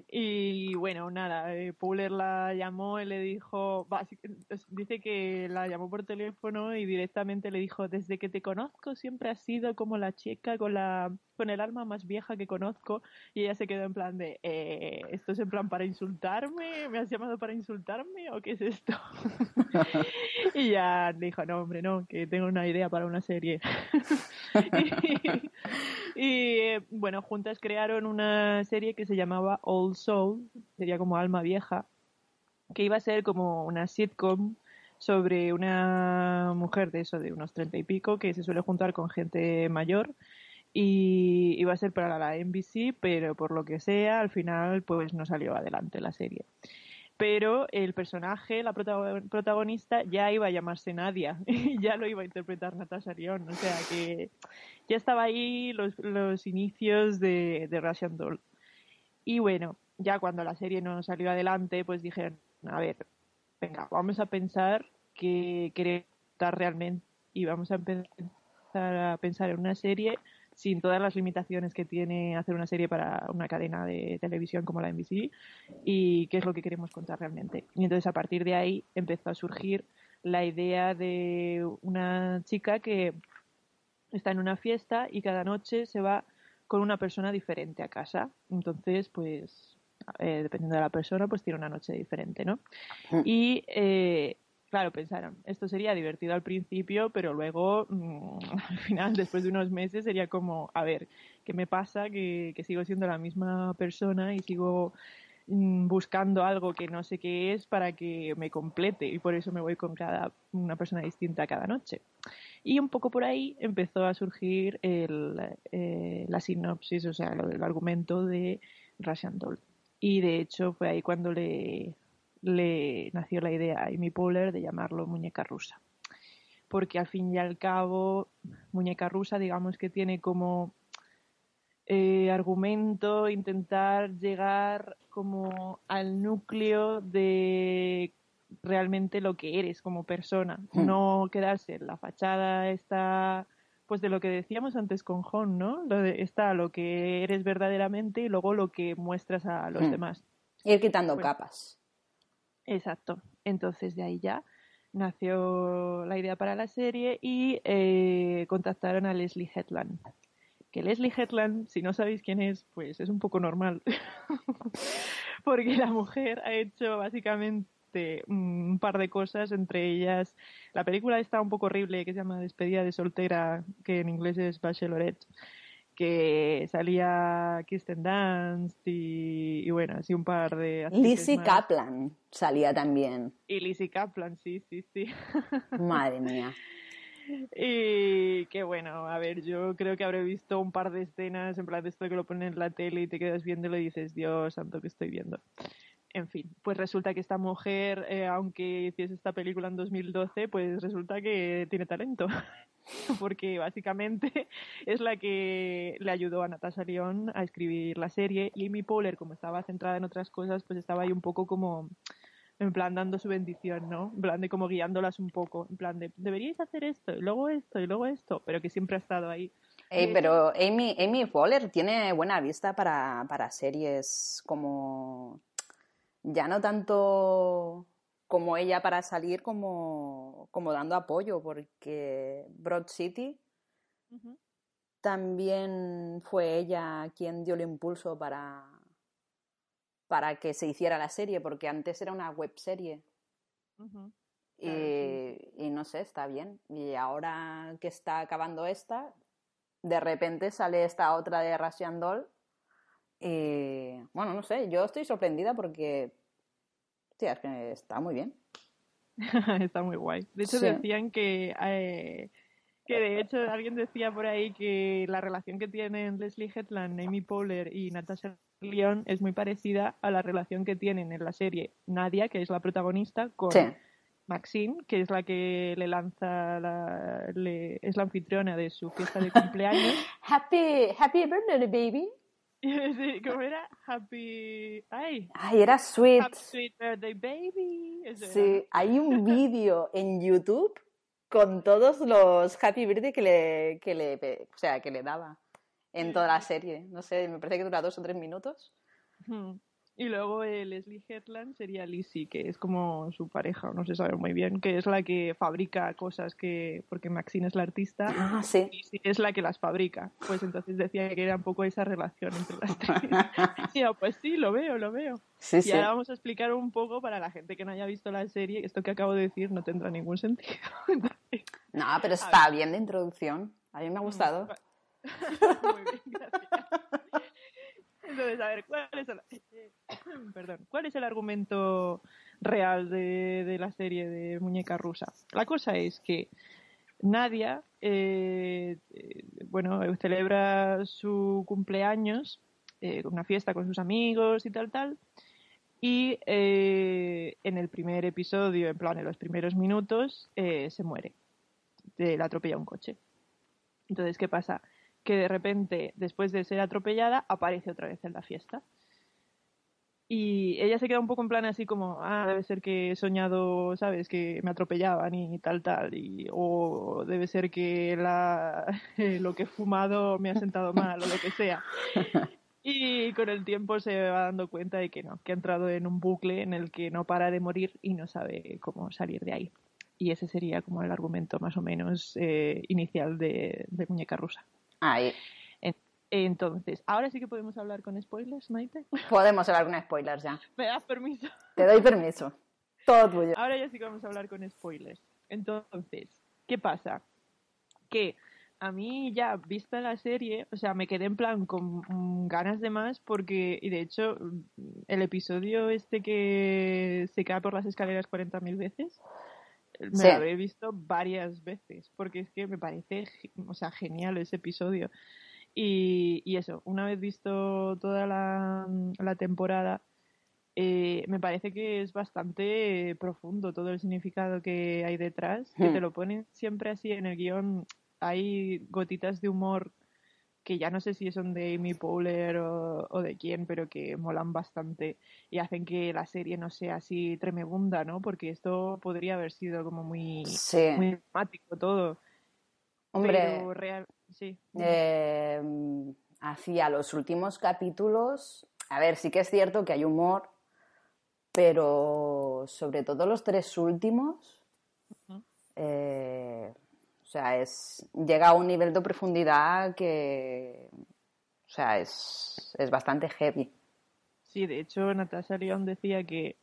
Y bueno, nada, eh, Puller la llamó y le dijo, dice que la llamó por teléfono y directamente le dijo, desde que te conozco siempre has sido como la chica con la con el alma más vieja que conozco y ella se quedó en plan de, eh, ¿esto es en plan para insultarme? ¿Me has llamado para insultarme o qué es esto? *laughs* y ya dijo, no, hombre, no, que tengo una idea para una serie. *laughs* y, eh, bueno, juntas crearon una serie que se llamaba Old Soul, sería como Alma Vieja, que iba a ser como una sitcom sobre una mujer de eso, de unos treinta y pico, que se suele juntar con gente mayor y iba a ser para la NBC, pero por lo que sea, al final pues no salió adelante la serie. Pero el personaje, la protagonista, ya iba a llamarse Nadia *laughs* y ya lo iba a interpretar Natasha Lyon. O sea que ya estaba ahí los, los inicios de, de Russian Doll. Y bueno, ya cuando la serie no salió adelante, pues dijeron, a ver, venga, vamos a pensar que queremos estar realmente y vamos a empezar a pensar en una serie sin todas las limitaciones que tiene hacer una serie para una cadena de televisión como la NBC y qué es lo que queremos contar realmente. Y entonces a partir de ahí empezó a surgir la idea de una chica que está en una fiesta y cada noche se va con una persona diferente a casa. Entonces, pues, eh, dependiendo de la persona, pues tiene una noche diferente, ¿no? Mm. Y eh, claro, pensaron, esto sería divertido al principio, pero luego, mm, *laughs* al final, después de unos meses, sería como, a ver, ¿qué me pasa? Que, sigo siendo la misma persona y sigo mm, buscando algo que no sé qué es para que me complete y por eso me voy con cada una persona distinta cada noche. Y un poco por ahí empezó a surgir eh, la sinopsis, o sea, el argumento de Russian. Y de hecho fue ahí cuando le, le nació la idea a Amy Poehler de llamarlo muñeca rusa. Porque al fin y al cabo, muñeca rusa, digamos que tiene como eh, argumento intentar llegar como al núcleo de realmente lo que eres como persona, hmm. no quedarse en la fachada está pues de lo que decíamos antes con Jon, ¿no? Lo de, está lo que eres verdaderamente y luego lo que muestras a los hmm. demás. Ir quitando capas. Exacto. Entonces de ahí ya nació la idea para la serie y eh, contactaron a Leslie Hetland. Que Leslie Hetland, si no sabéis quién es, pues es un poco normal. *laughs* Porque la mujer ha hecho básicamente un par de cosas, entre ellas la película está un poco horrible que se llama Despedida de soltera, que en inglés es Bachelorette que salía Kirsten Dunst y, bueno, así un par de... Lizzie Kaplan salía también. Y Lizzie Kaplan, sí, sí, sí. *laughs* Madre mía. Y qué bueno, a ver, yo creo que habré visto un par de escenas en plan de esto que lo ponen en la tele y te quedas viéndolo y dices, Dios santo, que estoy viendo. En fin, pues resulta que esta mujer, eh, aunque hiciese esta película en 2012, pues resulta que tiene talento. *laughs* porque básicamente es la que le ayudó a Natasha Lyon a escribir la serie y Amy Poehler, como estaba centrada en otras cosas, pues estaba ahí un poco como en plan dando su bendición, ¿no? En plan de como guiándolas un poco, en plan de deberíais hacer esto, y luego esto, y luego esto, pero que siempre ha estado ahí. pero Amy, Amy Poehler tiene buena vista para, para series como ya no tanto como ella para salir como, como dando apoyo, porque Broad City también fue ella quien dio el impulso para, para que se hiciera la serie, porque antes era una web serie. y, no sé, está bien. Y ahora que está acabando esta, de repente sale esta otra de Russian Doll. Y bueno, no sé, yo estoy sorprendida porque es que está muy bien. *laughs* está muy guay. De hecho, decían que, eh, que de hecho alguien decía por ahí que la relación que tienen Leslie Hetland, Amy Poehler y Natasha Lyon es muy parecida a la relación que tienen en la serie Nadia, que es la protagonista, con Maxine, que es la que le lanza, la, es la anfitriona de su fiesta de cumpleaños. *laughs* happy, happy birthday, baby. *laughs* Sí, ¿cómo era? Happy. Ay. Ay, era Sweet. Happy Sweet Birthday Baby. sí, hay un *laughs* vídeo en YouTube con todos los Happy Birthday que le, que le, o sea, que le daba en toda la serie. No sé, me parece que dura dos o tres minutos. Y luego el Leslie Headland sería Lizzie, que es como su pareja, no se sabe muy bien, que es la que fabrica cosas que, porque Maxine es la artista, ah, sí. y es la que las fabrica. Pues entonces decía que era un poco esa relación entre las tres. *laughs* y yo, pues sí, lo veo, lo veo. Sí, y sí. ahora vamos a explicar un poco para la gente que no haya visto la serie, esto que acabo de decir no tendrá ningún sentido. *laughs* No, pero está bien de introducción. A mí me ha gustado. *laughs* Muy bien, gracias. Entonces, a ver, ¿cuál es el, *coughs* perdón, ¿cuál es el argumento real de, de la serie de Muñeca Rusa? La cosa es que Nadia, eh, eh, bueno, celebra su cumpleaños, eh, una fiesta con sus amigos y tal, tal, y eh, en el primer episodio, en plan, en los primeros minutos, eh, se muere. De, la atropella un coche. Entonces, ¿qué pasa? Que de repente, después de ser atropellada, aparece otra vez en la fiesta. Y ella se queda un poco en plan así como, ah, debe ser que he soñado, ¿sabes? Que me atropellaban y tal, tal. Y, o debe ser que la, *laughs* lo que he fumado me ha sentado mal o lo que sea. *laughs* Y con el tiempo se va dando cuenta de que no, que ha entrado en un bucle en el que no para de morir y no sabe cómo salir de ahí. Y ese sería como el argumento más o menos eh, inicial de, de Muñeca Rusa. Ahí. Entonces, ahora sí que podemos hablar con spoilers, Maite. *laughs* Podemos hablar con spoilers ya. ¿Me das permiso? Te doy permiso. Todo tuyo. Ahora ya sí que vamos a hablar con spoilers. Entonces, ¿qué pasa? Que a mí ya vista la serie, o sea, me quedé en plan con mm, ganas de más porque, y de hecho, mm, el episodio este que se cae por las escaleras 40.000 veces, me Sí. lo habré visto varias veces porque es que me parece, o sea, genial ese episodio. Y, y eso, una vez visto toda la, la temporada, eh, me parece que es bastante profundo todo el significado que hay detrás, que Hmm. te lo ponen siempre así en el guion. Hay gotitas de humor que ya no sé si son de Amy Poehler o, o de quién, pero que molan bastante y hacen que la serie no sea así tremebunda, ¿no? Porque esto podría haber sido como muy, Sí. muy dramático todo. Hombre, Pero real, sí. eh, hacia los últimos capítulos, a ver, sí que es cierto que hay humor, pero sobre todo los tres últimos, eh, sea, es, llega a un nivel de profundidad que, o sea, es, es bastante heavy. Sí, de hecho, Natasha Lyonne decía que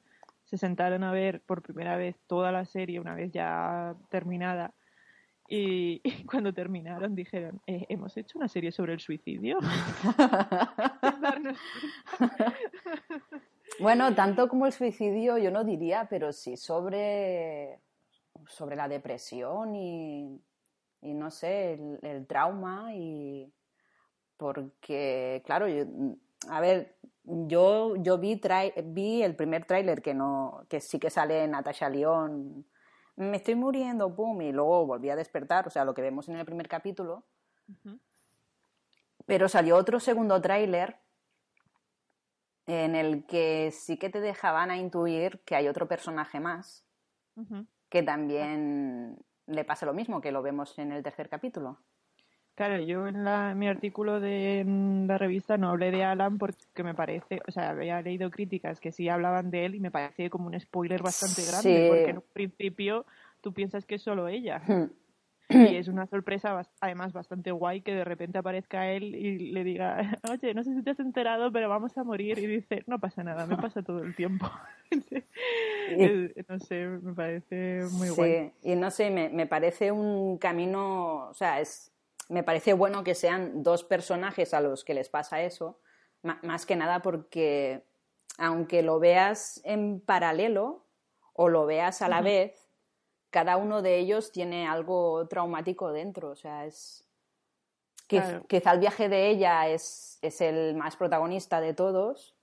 se sentaron a ver por primera vez toda la serie una vez ya terminada y, y cuando terminaron dijeron, "Eh, ¿hemos hecho una serie sobre el suicidio? *laughs* *laughs* Bueno, tanto como el suicidio yo no diría, pero sí sobre, sobre la depresión y, y no sé, el, el trauma y porque, claro, yo, a ver, yo, yo vi, trai- vi el primer tráiler que no, que sí que sale Natasha Lyonne, me estoy muriendo, pum, y luego volví a despertar, o sea, lo que vemos en el primer capítulo, pero salió otro segundo tráiler en el que sí que te dejaban a intuir que hay otro personaje más que también le pasa lo mismo, que lo vemos en el tercer capítulo. Claro, yo en, la- en mi artículo de en la revista no hablé de Alan porque me parece, o sea, había leído críticas que sí hablaban de él y me parece como un spoiler bastante grande, Sí. porque en un principio tú piensas que es solo ella. Hmm. Y *clears throat* es una sorpresa, además, bastante guay que de repente aparezca él y le diga, *laughs* oye, no sé si te has enterado, pero vamos a morir. Y dice, no pasa nada, me pasa todo el tiempo. *laughs* No sé, me parece muy guay. Sí, y no sé, me, me parece un camino, o sea, es, me parece bueno que sean dos personajes a los que les pasa eso, más que nada porque aunque lo veas en paralelo o lo veas a la vez, cada uno de ellos tiene algo traumático dentro, o sea, es... Quiz- Claro. Quizá el viaje de ella es, es el más protagonista de todos,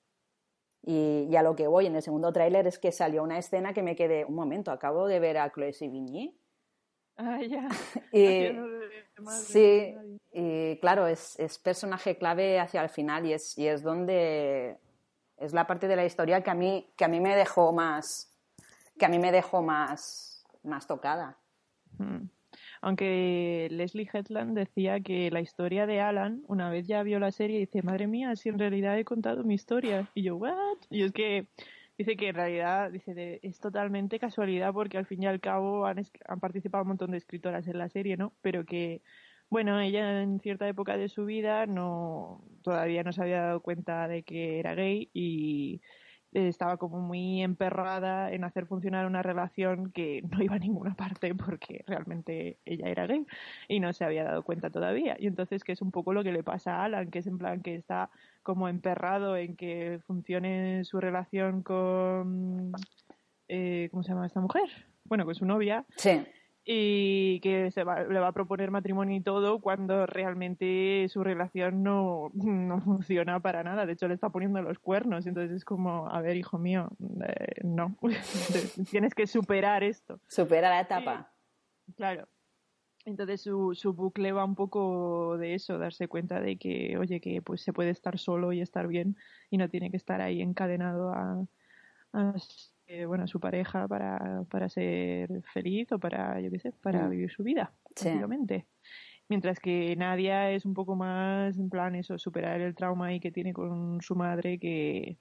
y, y a lo que voy en el segundo tráiler es que salió una escena que me quedé, un momento, acabo de ver a Chloe Sevigny. Ah, ya. *laughs* Y, sí, y claro, es, es personaje clave hacia el final y es, y es donde es la parte de la historia que a mí, que a mí me dejó más, que a mí me dejó más, más tocada. Mm. Aunque Leslie Hetland decía que la historia de Alan, una vez ya vio la serie, dice, madre mía, si en realidad he contado mi historia. Y yo, ¿what? Y es que dice que en realidad dice es totalmente casualidad porque al fin y al cabo han, han participado un montón de escritoras en la serie, ¿no? Pero que bueno, ella en cierta época de su vida no todavía no se había dado cuenta de que era gay y estaba como muy emperrada en hacer funcionar una relación que no iba a ninguna parte porque realmente ella era gay y no se había dado cuenta todavía. Y entonces que es un poco lo que le pasa a Alan, que es en plan que está como emperrado en que funcione su relación con... Eh, ¿Cómo se llama esta mujer? Bueno, con su novia. Sí y que se le va a proponer matrimonio y todo cuando realmente su relación no, no, funciona para nada. De hecho, le está poniendo los cuernos. Entonces es como, a ver, hijo mío, eh, no, *laughs* tienes que superar esto. Supera la etapa. claro. Entonces su, su bucle va un poco de eso, darse cuenta de que, oye, que pues se puede estar solo y estar bien y no tiene que estar ahí encadenado a, a eh, bueno, su pareja para, para ser feliz o para, yo qué sé, para mm. vivir su vida, sí. Mientras que Nadia es un poco más en plan eso, superar el trauma y que tiene con su madre que,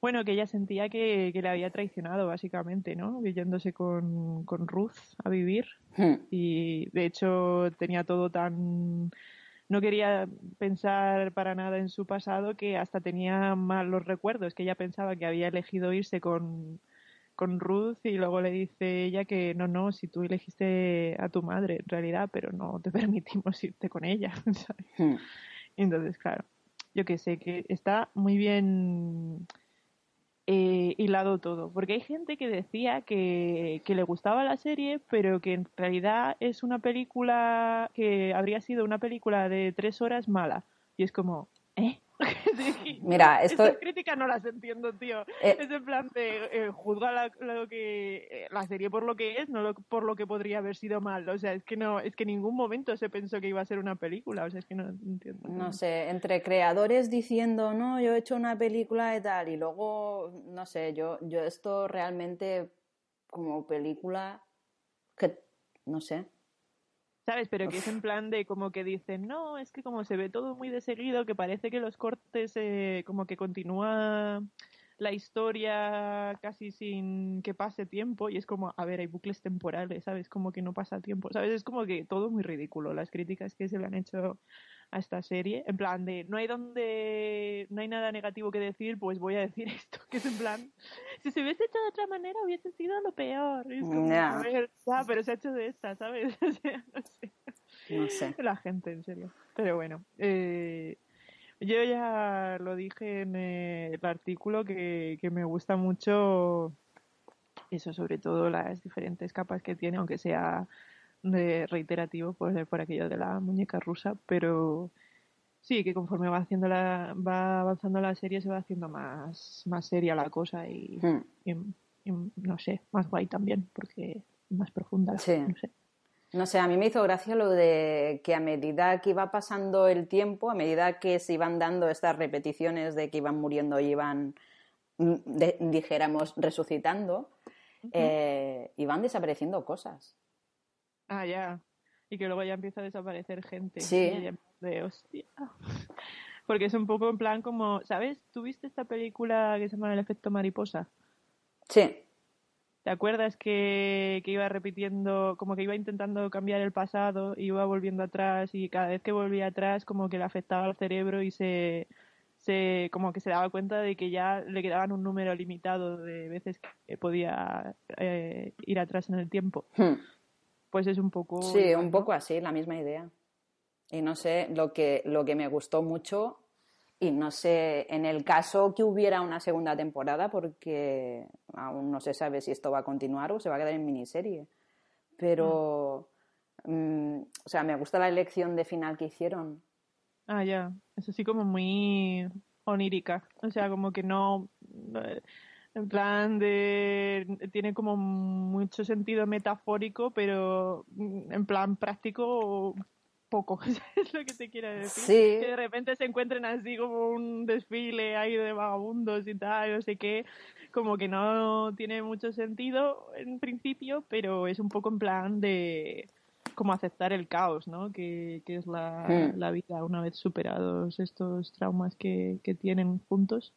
bueno, que ella sentía que, que le había traicionado básicamente, ¿no? Yéndose con, con Ruth a vivir hmm. y de hecho tenía todo tan no quería pensar para nada en su pasado, que hasta tenía malos recuerdos, que ella pensaba que había elegido irse con, con Ruth y luego le dice ella que no, no, si tú elegiste a tu madre en realidad, pero no te *laughs* permitimos irte con ella. *laughs* Hmm. Entonces, claro, yo que sé, que está muy bien eh, hilado todo. Porque hay gente que decía que, que, le gustaba la serie, pero que en realidad es una película que habría sido una película de tres horas mala. Y es como, ¿eh? *laughs* Mira, esto... Estas críticas no las entiendo, tío. Eh, es en plan de eh, juzga la, lo que, eh, la serie por lo que es, no por lo que podría haber sido mal. O sea, es que no, es que en ningún momento se pensó que iba a ser una película. O sea, es que no entiendo. No sé, entre creadores diciendo, no, yo he hecho una película y tal, y luego, no sé, yo, yo esto realmente como película, que, no sé, ¿Sabes? Pero que es en plan de como que dicen, no, es que como se ve todo muy de seguido, que parece que los cortes eh, como que continúa la historia casi sin que pase tiempo y es como, a ver, hay bucles temporales, ¿sabes? Como que no pasa tiempo, ¿sabes? Es como que todo muy ridículo, las críticas que se le han hecho a esta serie, en plan de, no hay donde, no hay nada negativo que decir, pues voy a decir *laughs* esto, que es en plan, si se hubiese hecho de otra manera hubiese sido lo peor. Es como, a ver, ya, pero se ha hecho de esta, ¿sabes? *laughs* O sea, no sé. No sé. La gente, en serio. Pero bueno, eh, yo ya lo dije en el artículo que, que me gusta mucho eso, sobre todo las diferentes capas que tiene, aunque sea de reiterativo por, por aquello de la muñeca rusa, pero sí, que conforme va haciendo la, va avanzando la serie se va haciendo más, más seria la cosa y, hmm. no sé, más guay también, porque más profunda. No sé. No sé, a mí me hizo gracia lo de que a medida que iba pasando el tiempo, a medida que se iban dando estas repeticiones de que iban muriendo y iban, mm, dijéramos, resucitando, eh, iban desapareciendo cosas. Ah, ya. Y que luego ya empieza a desaparecer gente. Sí. de hostia. *laughs* Porque es un poco en plan como, ¿sabes? ¿Tuviste esta película que se llama El efecto mariposa? Sí. ¿Te acuerdas que, que, iba repitiendo, como que iba intentando cambiar el pasado, iba volviendo atrás y cada vez que volvía atrás como que le afectaba al cerebro y se, se como que se daba cuenta de que ya le quedaban un número limitado de veces que podía eh, ir atrás en el tiempo? Hmm pues es un poco... Sí, un poco así, la misma idea. Y no sé, lo que, lo que me gustó mucho, y no sé, en el caso que hubiera una segunda temporada, porque aún no se sabe si esto va a continuar o se va a quedar en miniserie, pero, mm, o sea, me gusta la elección de final que hicieron. Ah, ya, es así como muy onírica, o sea, como que no... En plan de. Tiene como mucho sentido metafórico, pero mm, en plan práctico poco. *laughs* es lo que te quiero decir. Sí. Que de repente se encuentren así como un desfile ahí de vagabundos y tal, no sé qué. Como que no tiene mucho sentido en principio, pero es un poco en plan de como aceptar el caos, ¿no? Que, es la, Mm. la vida una vez superados estos traumas que, que tienen juntos.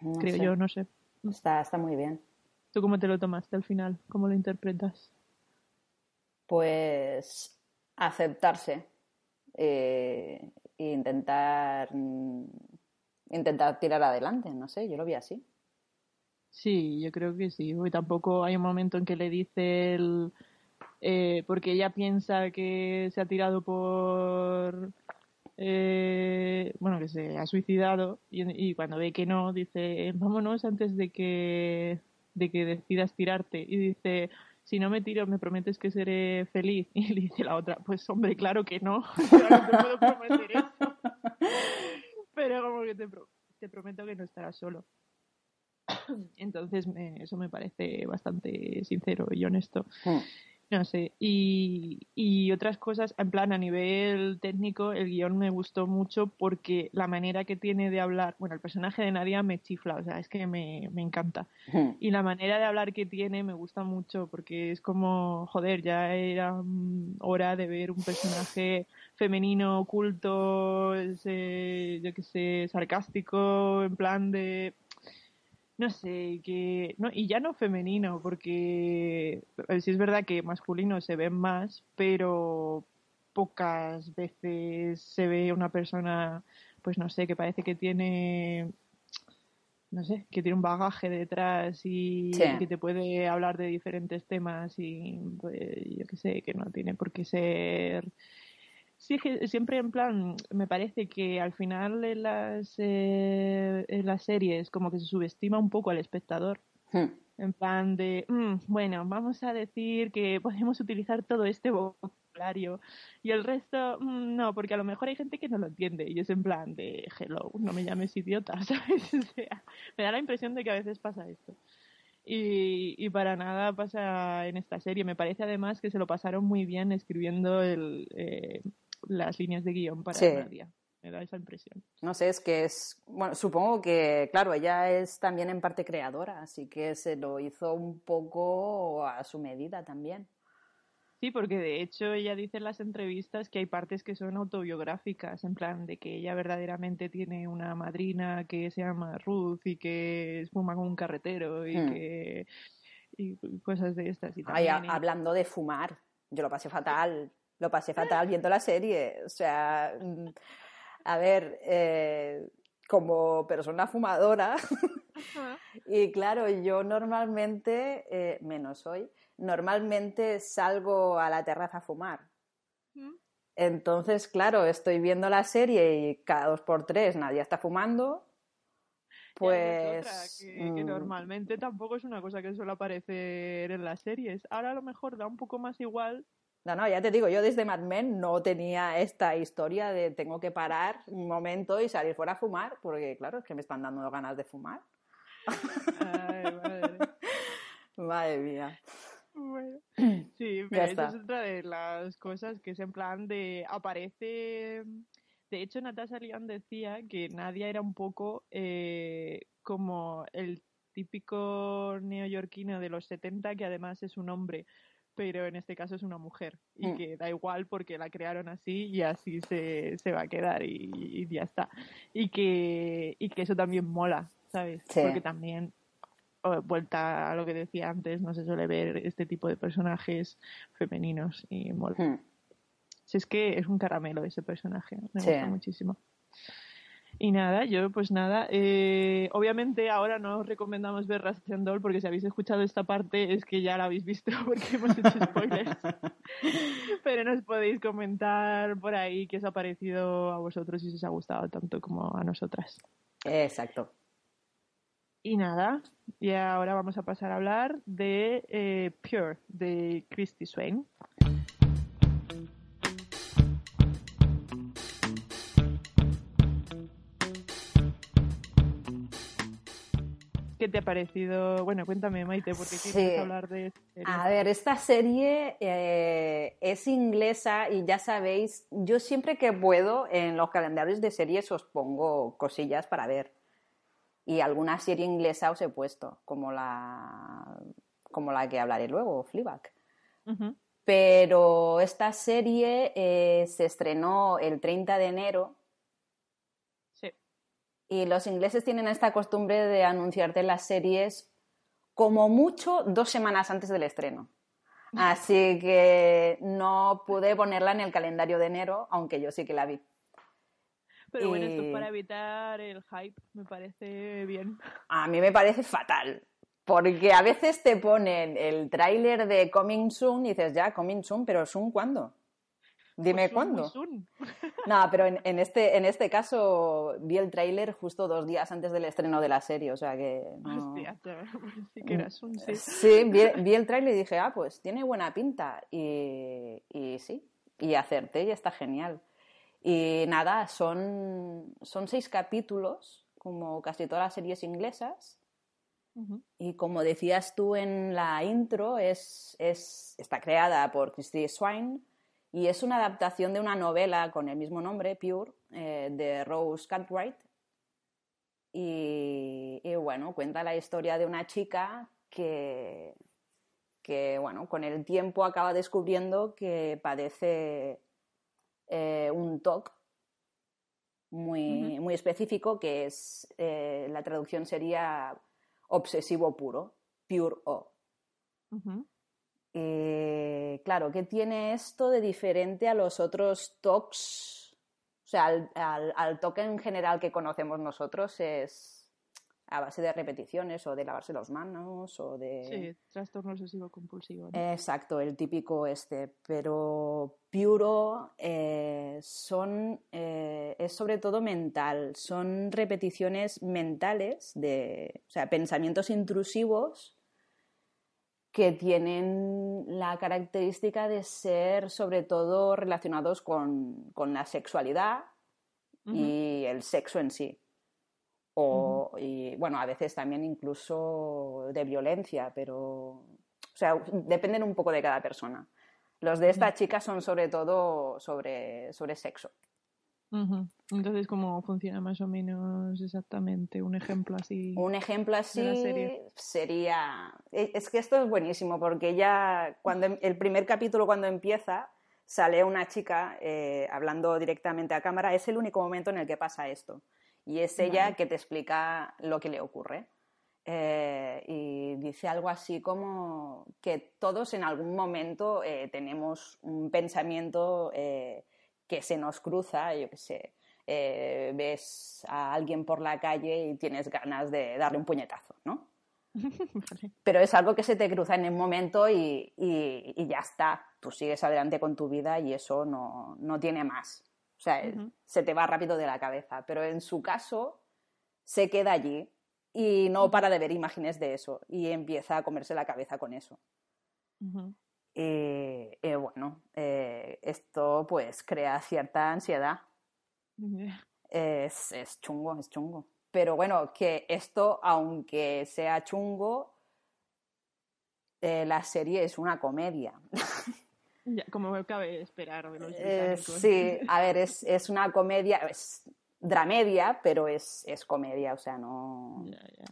No Creo sé. yo, no sé. Está, está muy bien. ¿Tú cómo te lo tomaste al final? ¿Cómo lo interpretas? Pues aceptarse eh, e intentar mm, intentar tirar adelante, no sé, yo lo vi así. Sí, yo creo que sí. Porque tampoco hay un momento en que le dice el... eh, porque ella piensa que se ha tirado por... eh, bueno, que se ha suicidado y, cuando ve que no, dice, vámonos antes de que, de que decidas tirarte. Y dice, si no me tiro, me prometes que seré feliz. *laughs* Y le dice la otra, pues hombre, claro que no. *laughs* Claro que te puedo prometer eso. *laughs* Pero como que te, te prometo que no estarás solo. *coughs* Entonces me- eso me parece bastante sincero y honesto. Mm. No sé. Y, y otras cosas, en plan, a nivel técnico, el guion me gustó mucho porque la manera que tiene de hablar, bueno, el personaje de Nadia me chifla, o sea, es que me, me encanta. Mm. Y la manera de hablar que tiene me gusta mucho porque es como, joder, ya era mm, hora de ver un personaje femenino, oculto, ese, yo qué sé, sarcástico, en plan de, no sé, que, no, y ya no femenino, porque eh, sí es verdad que masculino se ven más, pero pocas veces se ve una persona, pues no sé, que parece que tiene no sé, que tiene un bagaje detrás y Sí. que te puede hablar de diferentes temas y pues, yo qué sé, que no tiene por qué ser... Sí, que siempre en plan, me parece que al final en las, eh, en las series como que se subestima un poco al espectador. Mm. En plan de, "Mm, bueno, vamos a decir que podemos utilizar todo este vocabulario y el resto, "Mm, no, porque a lo mejor hay gente que no lo entiende y es en plan de, hello, no me llames idiota, *laughs* ¿sabes? O sea, me da la impresión de que a veces pasa esto. Y, y para nada pasa en esta serie. Me parece además que se lo pasaron muy bien escribiendo el, eh, las líneas de guion para Sí. Nadia. Me da esa impresión. No sé, es que es, bueno, supongo que, claro, ella es también en parte creadora, así que se lo hizo un poco a su medida también. Sí, porque de hecho ella dice en las entrevistas que hay partes que son autobiográficas, en plan de que ella verdaderamente tiene una madrina que se llama Ruth y que fuma con un carretero y Hmm. que y cosas de estas. Y Ay, también hablando de fumar, yo lo pasé fatal, lo pasé fatal viendo la serie. O sea, mm, a ver, eh, como persona fumadora, *laughs* y claro, yo normalmente, eh, menos hoy, normalmente salgo a la terraza a fumar. ¿Mm? Entonces, claro, estoy viendo la serie y cada dos por tres nadie está fumando. Es otra, Pues. que, que mm, normalmente tampoco es una cosa que suele aparecer en las series. Ahora a lo mejor da un poco más igual. No, no, ya te digo, yo desde Mad Men no tenía esta historia de tengo que parar un momento y salir fuera a fumar, porque claro, es que me están dando ganas de fumar. Ay, madre. *laughs* Madre mía. Bueno, *clears throat* sí, pero esa es otra de las cosas que es en plan de aparece. De hecho, Natasha Lyonne decía que Nadia era un poco eh, como el típico neoyorquino de los 70, que además es un hombre, pero en este caso es una mujer. Y Mm. que da igual porque la crearon así y así se, se va a quedar y, y ya está. Y que, y que eso también mola, ¿sabes? Sí. Porque también o vuelta a lo que decía antes, no se suele ver este tipo de personajes femeninos y mola. Hmm. Si es que es un caramelo ese personaje, me Sí. gusta muchísimo. Y nada, yo pues nada, eh, obviamente ahora no os recomendamos ver Russian Doll porque si habéis escuchado esta parte es que ya la habéis visto *laughs* porque hemos hecho spoilers. *laughs* Pero nos podéis comentar por ahí qué os ha parecido a vosotros y si os ha gustado tanto como a nosotras. Exacto. Y nada, y ahora vamos a pasar a hablar de eh, Pure, de Christy Swain. ¿Qué te ha parecido? Bueno, cuéntame, Maite, porque Sí. quieres hablar de esta serie? A ver, esta serie eh, es inglesa y ya sabéis, yo siempre que puedo en los calendarios de series os pongo cosillas para ver. Y alguna serie inglesa os he puesto, como la, como la que hablaré luego, Fleabag. Pero esta serie eh, se estrenó el 30 de enero. Y los ingleses tienen esta costumbre de anunciarte las series como mucho dos semanas antes del estreno. Así que no pude ponerla en el calendario de enero, aunque yo sí que la vi. Pero bueno, esto es para evitar el hype, me parece bien. A mí me parece fatal. Porque a veces te ponen el tráiler de Coming Soon y dices, ya, Coming Soon, pero ¿Soon cuándo? Dime Pues cuándo. *laughs* No, pero en, en este, en este caso vi el tráiler justo dos días antes del estreno de la serie, o sea que... no- Hostia, sí que era soon, sí. Sí, vi, vi el tráiler y dije, ah, pues tiene buena pinta. Y, y sí, y acerté y está genial. Y nada, son, son seis capítulos, como casi todas las series inglesas. Y como decías tú en la intro, es, es, está creada por Christy Swine y es una adaptación de una novela con el mismo nombre, Pure, eh, de Rose Cartwright. Y, y, bueno, cuenta la historia de una chica que, que, bueno, con el tiempo acaba descubriendo que padece eh, un TOC muy, muy específico, que es, eh, la traducción sería obsesivo puro, pure O. Eh, claro, ¿qué tiene esto de diferente a los otros TOCs? O sea, al, al, al TOC en general que conocemos nosotros es a base de repeticiones o de lavarse las manos o de... Sí, trastorno obsesivo compulsivo. ¿no? Exacto, el típico este, pero Puro eh, son, eh, es sobre todo mental, son repeticiones mentales, de, o sea, pensamientos intrusivos que tienen la característica de ser sobre todo relacionados con, con la sexualidad y el sexo en sí. O, y bueno, a veces también incluso de violencia, pero, o sea, dependen un poco de cada persona. Los de esta chica son sobre todo sobre, sobre sexo. Entonces, ¿cómo funciona más o menos exactamente? Un ejemplo así. Un ejemplo así la serie. sería. e- Es que esto es buenísimo porque ya cuando em- el primer capítulo cuando empieza sale una chica eh, hablando directamente a cámara. Es el único momento en el que pasa esto y es ella Vale. que te explica lo que le ocurre. Eh, y dice algo así como que todos en algún momento eh, tenemos un pensamiento eh, que se nos cruza, yo qué sé, eh, ves a alguien por la calle y tienes ganas de darle un puñetazo, ¿no? *laughs* Pero es algo que se te cruza en el momento y, y- y ya está. Tú sigues adelante con tu vida y eso no, no tiene más. O sea, se te va rápido de la cabeza. Pero en su caso, se queda allí y no para de ver imágenes de eso y empieza a comerse la cabeza con eso. Ujú. Y, y bueno, eh, esto pues crea cierta ansiedad. Es, es chungo, es chungo. Pero bueno, que esto, aunque sea chungo, eh, la serie es una comedia. *laughs* Ya, como cabe esperar de los Eh, sí, *laughs* a ver, es, es una comedia, es dramedia, pero es, es comedia, o sea, no... Ya, ya.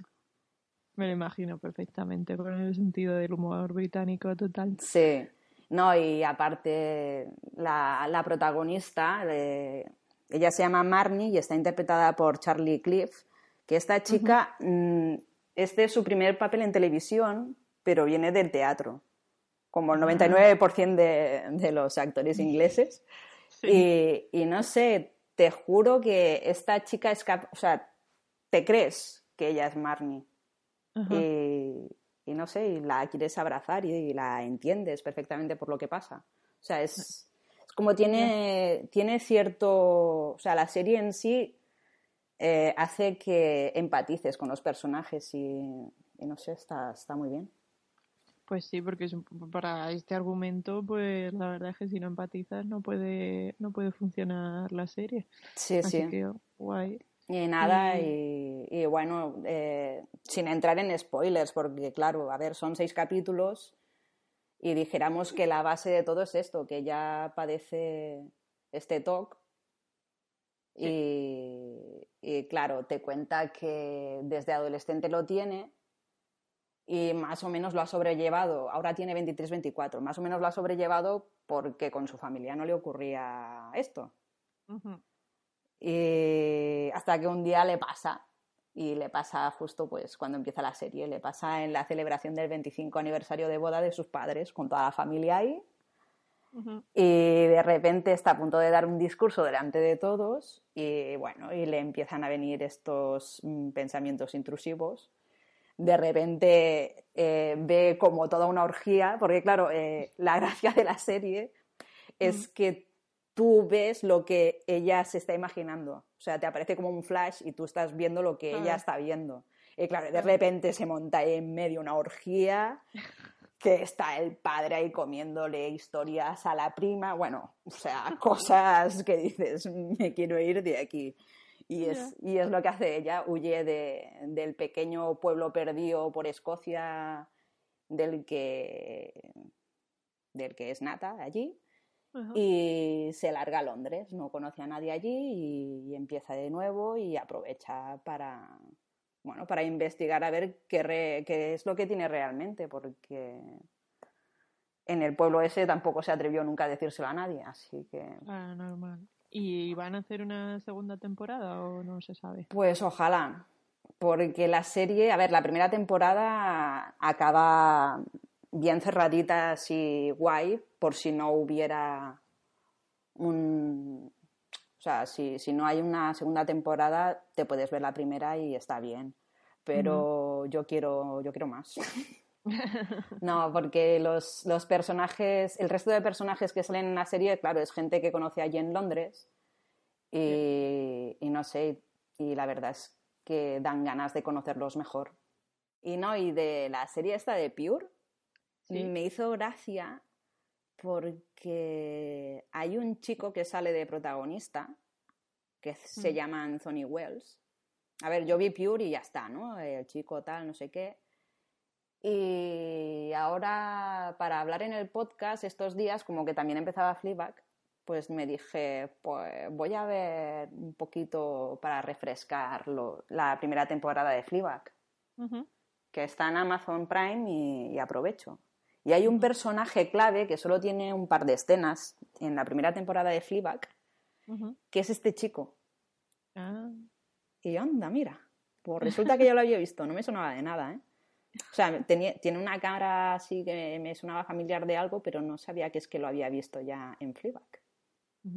Me lo imagino perfectamente con el sentido del humor británico total. Sí, no, y aparte la, la protagonista, eh, ella se llama Marnie y está interpretada por Charlie Cliff, que esta chica, este es su primer papel en televisión, pero viene del teatro, como el 99% de, de los actores ingleses. Sí. Y, y no sé, te juro que esta chica es capaz, o sea, te crees que ella es Marnie. Ajá. Y, y no sé, y la quieres abrazar y, y la entiendes perfectamente por lo que pasa. O sea, es, es como tiene, tiene cierto. O sea, la serie en sí eh, hace que empatices con los personajes y, y no sé, está, está muy bien. Pues sí, porque es un- para este argumento, pues la verdad es que si no empatizas no puede, no puede funcionar la serie. Sí, Así sí. que guay. Y nada, Y- y, y bueno, eh, sin entrar en spoilers, porque claro, a ver, son seis capítulos y dijéramos que la base de todo es esto, que ella padece este TOC y, y claro, te cuenta que desde adolescente lo tiene y más o menos lo ha sobrellevado, ahora tiene 23-24, más o menos lo ha sobrellevado porque con su familia no le ocurría esto. Y hasta que un día le pasa, y le pasa justo pues cuando empieza la serie, le pasa en la celebración del 25 aniversario de boda de sus padres, con toda la familia ahí, y de repente está a punto de dar un discurso delante de todos y bueno, y le empiezan a venir estos mm, pensamientos intrusivos. De repente eh, ve como toda una orgía, porque claro, eh, la *laughs* gracia de la serie es que tú ves lo que ella se está imaginando. O sea, te aparece como un flash y tú estás viendo lo que ella está viendo. Y claro, de repente se monta en medio una orgía que está el padre ahí comiéndole historias a la prima, bueno, o sea, *laughs* cosas que dices, me quiero ir de aquí. Y es, y es lo que hace ella, huye de, del pequeño pueblo perdido por Escocia del que, del que es nata allí y se larga a Londres, no conoce a nadie allí y empieza de nuevo y aprovecha para, bueno, para investigar a ver qué, qué es lo que tiene realmente, porque en el pueblo ese tampoco se atrevió nunca a decírselo a nadie, así que... Ah, normal. ¿Y van a hacer una segunda temporada o no se sabe? Pues ojalá, porque la serie, a ver, la primera temporada acaba bien cerradita, así guay, por si no hubiera un, o sea, si, si, no hay una segunda temporada, te puedes ver la primera y está bien. Pero yo, quiero, yo quiero más. *laughs* no, porque los, los, personajes, el resto de personajes que salen en la serie, claro, es gente que conoce allí en Londres. Y, y no sé, y la verdad es que dan ganas de conocerlos mejor. Y no, y de la serie esta de Pure, me hizo gracia porque hay un chico que sale de protagonista que se mm. llama Anthony Wells. A ver, yo vi Pure y ya está, ¿no? El chico tal, no sé qué. Y ahora, para hablar en el podcast, estos días, como que también empezaba Fleabag, pues me dije, pues voy a ver un poquito para refrescar la primera temporada de Fleabag, que está en Amazon Prime y aprovecho. Y hay un personaje clave que solo tiene un par de escenas en la primera temporada de Fleabag, que es este chico. Ah. Y anda, mira. Pues resulta que ya lo había visto, no me sonaba de nada, ¿eh? O sea, tiene una cara así que me sonaba familiar de algo, pero no sabía que es que lo había visto ya en Fleabag.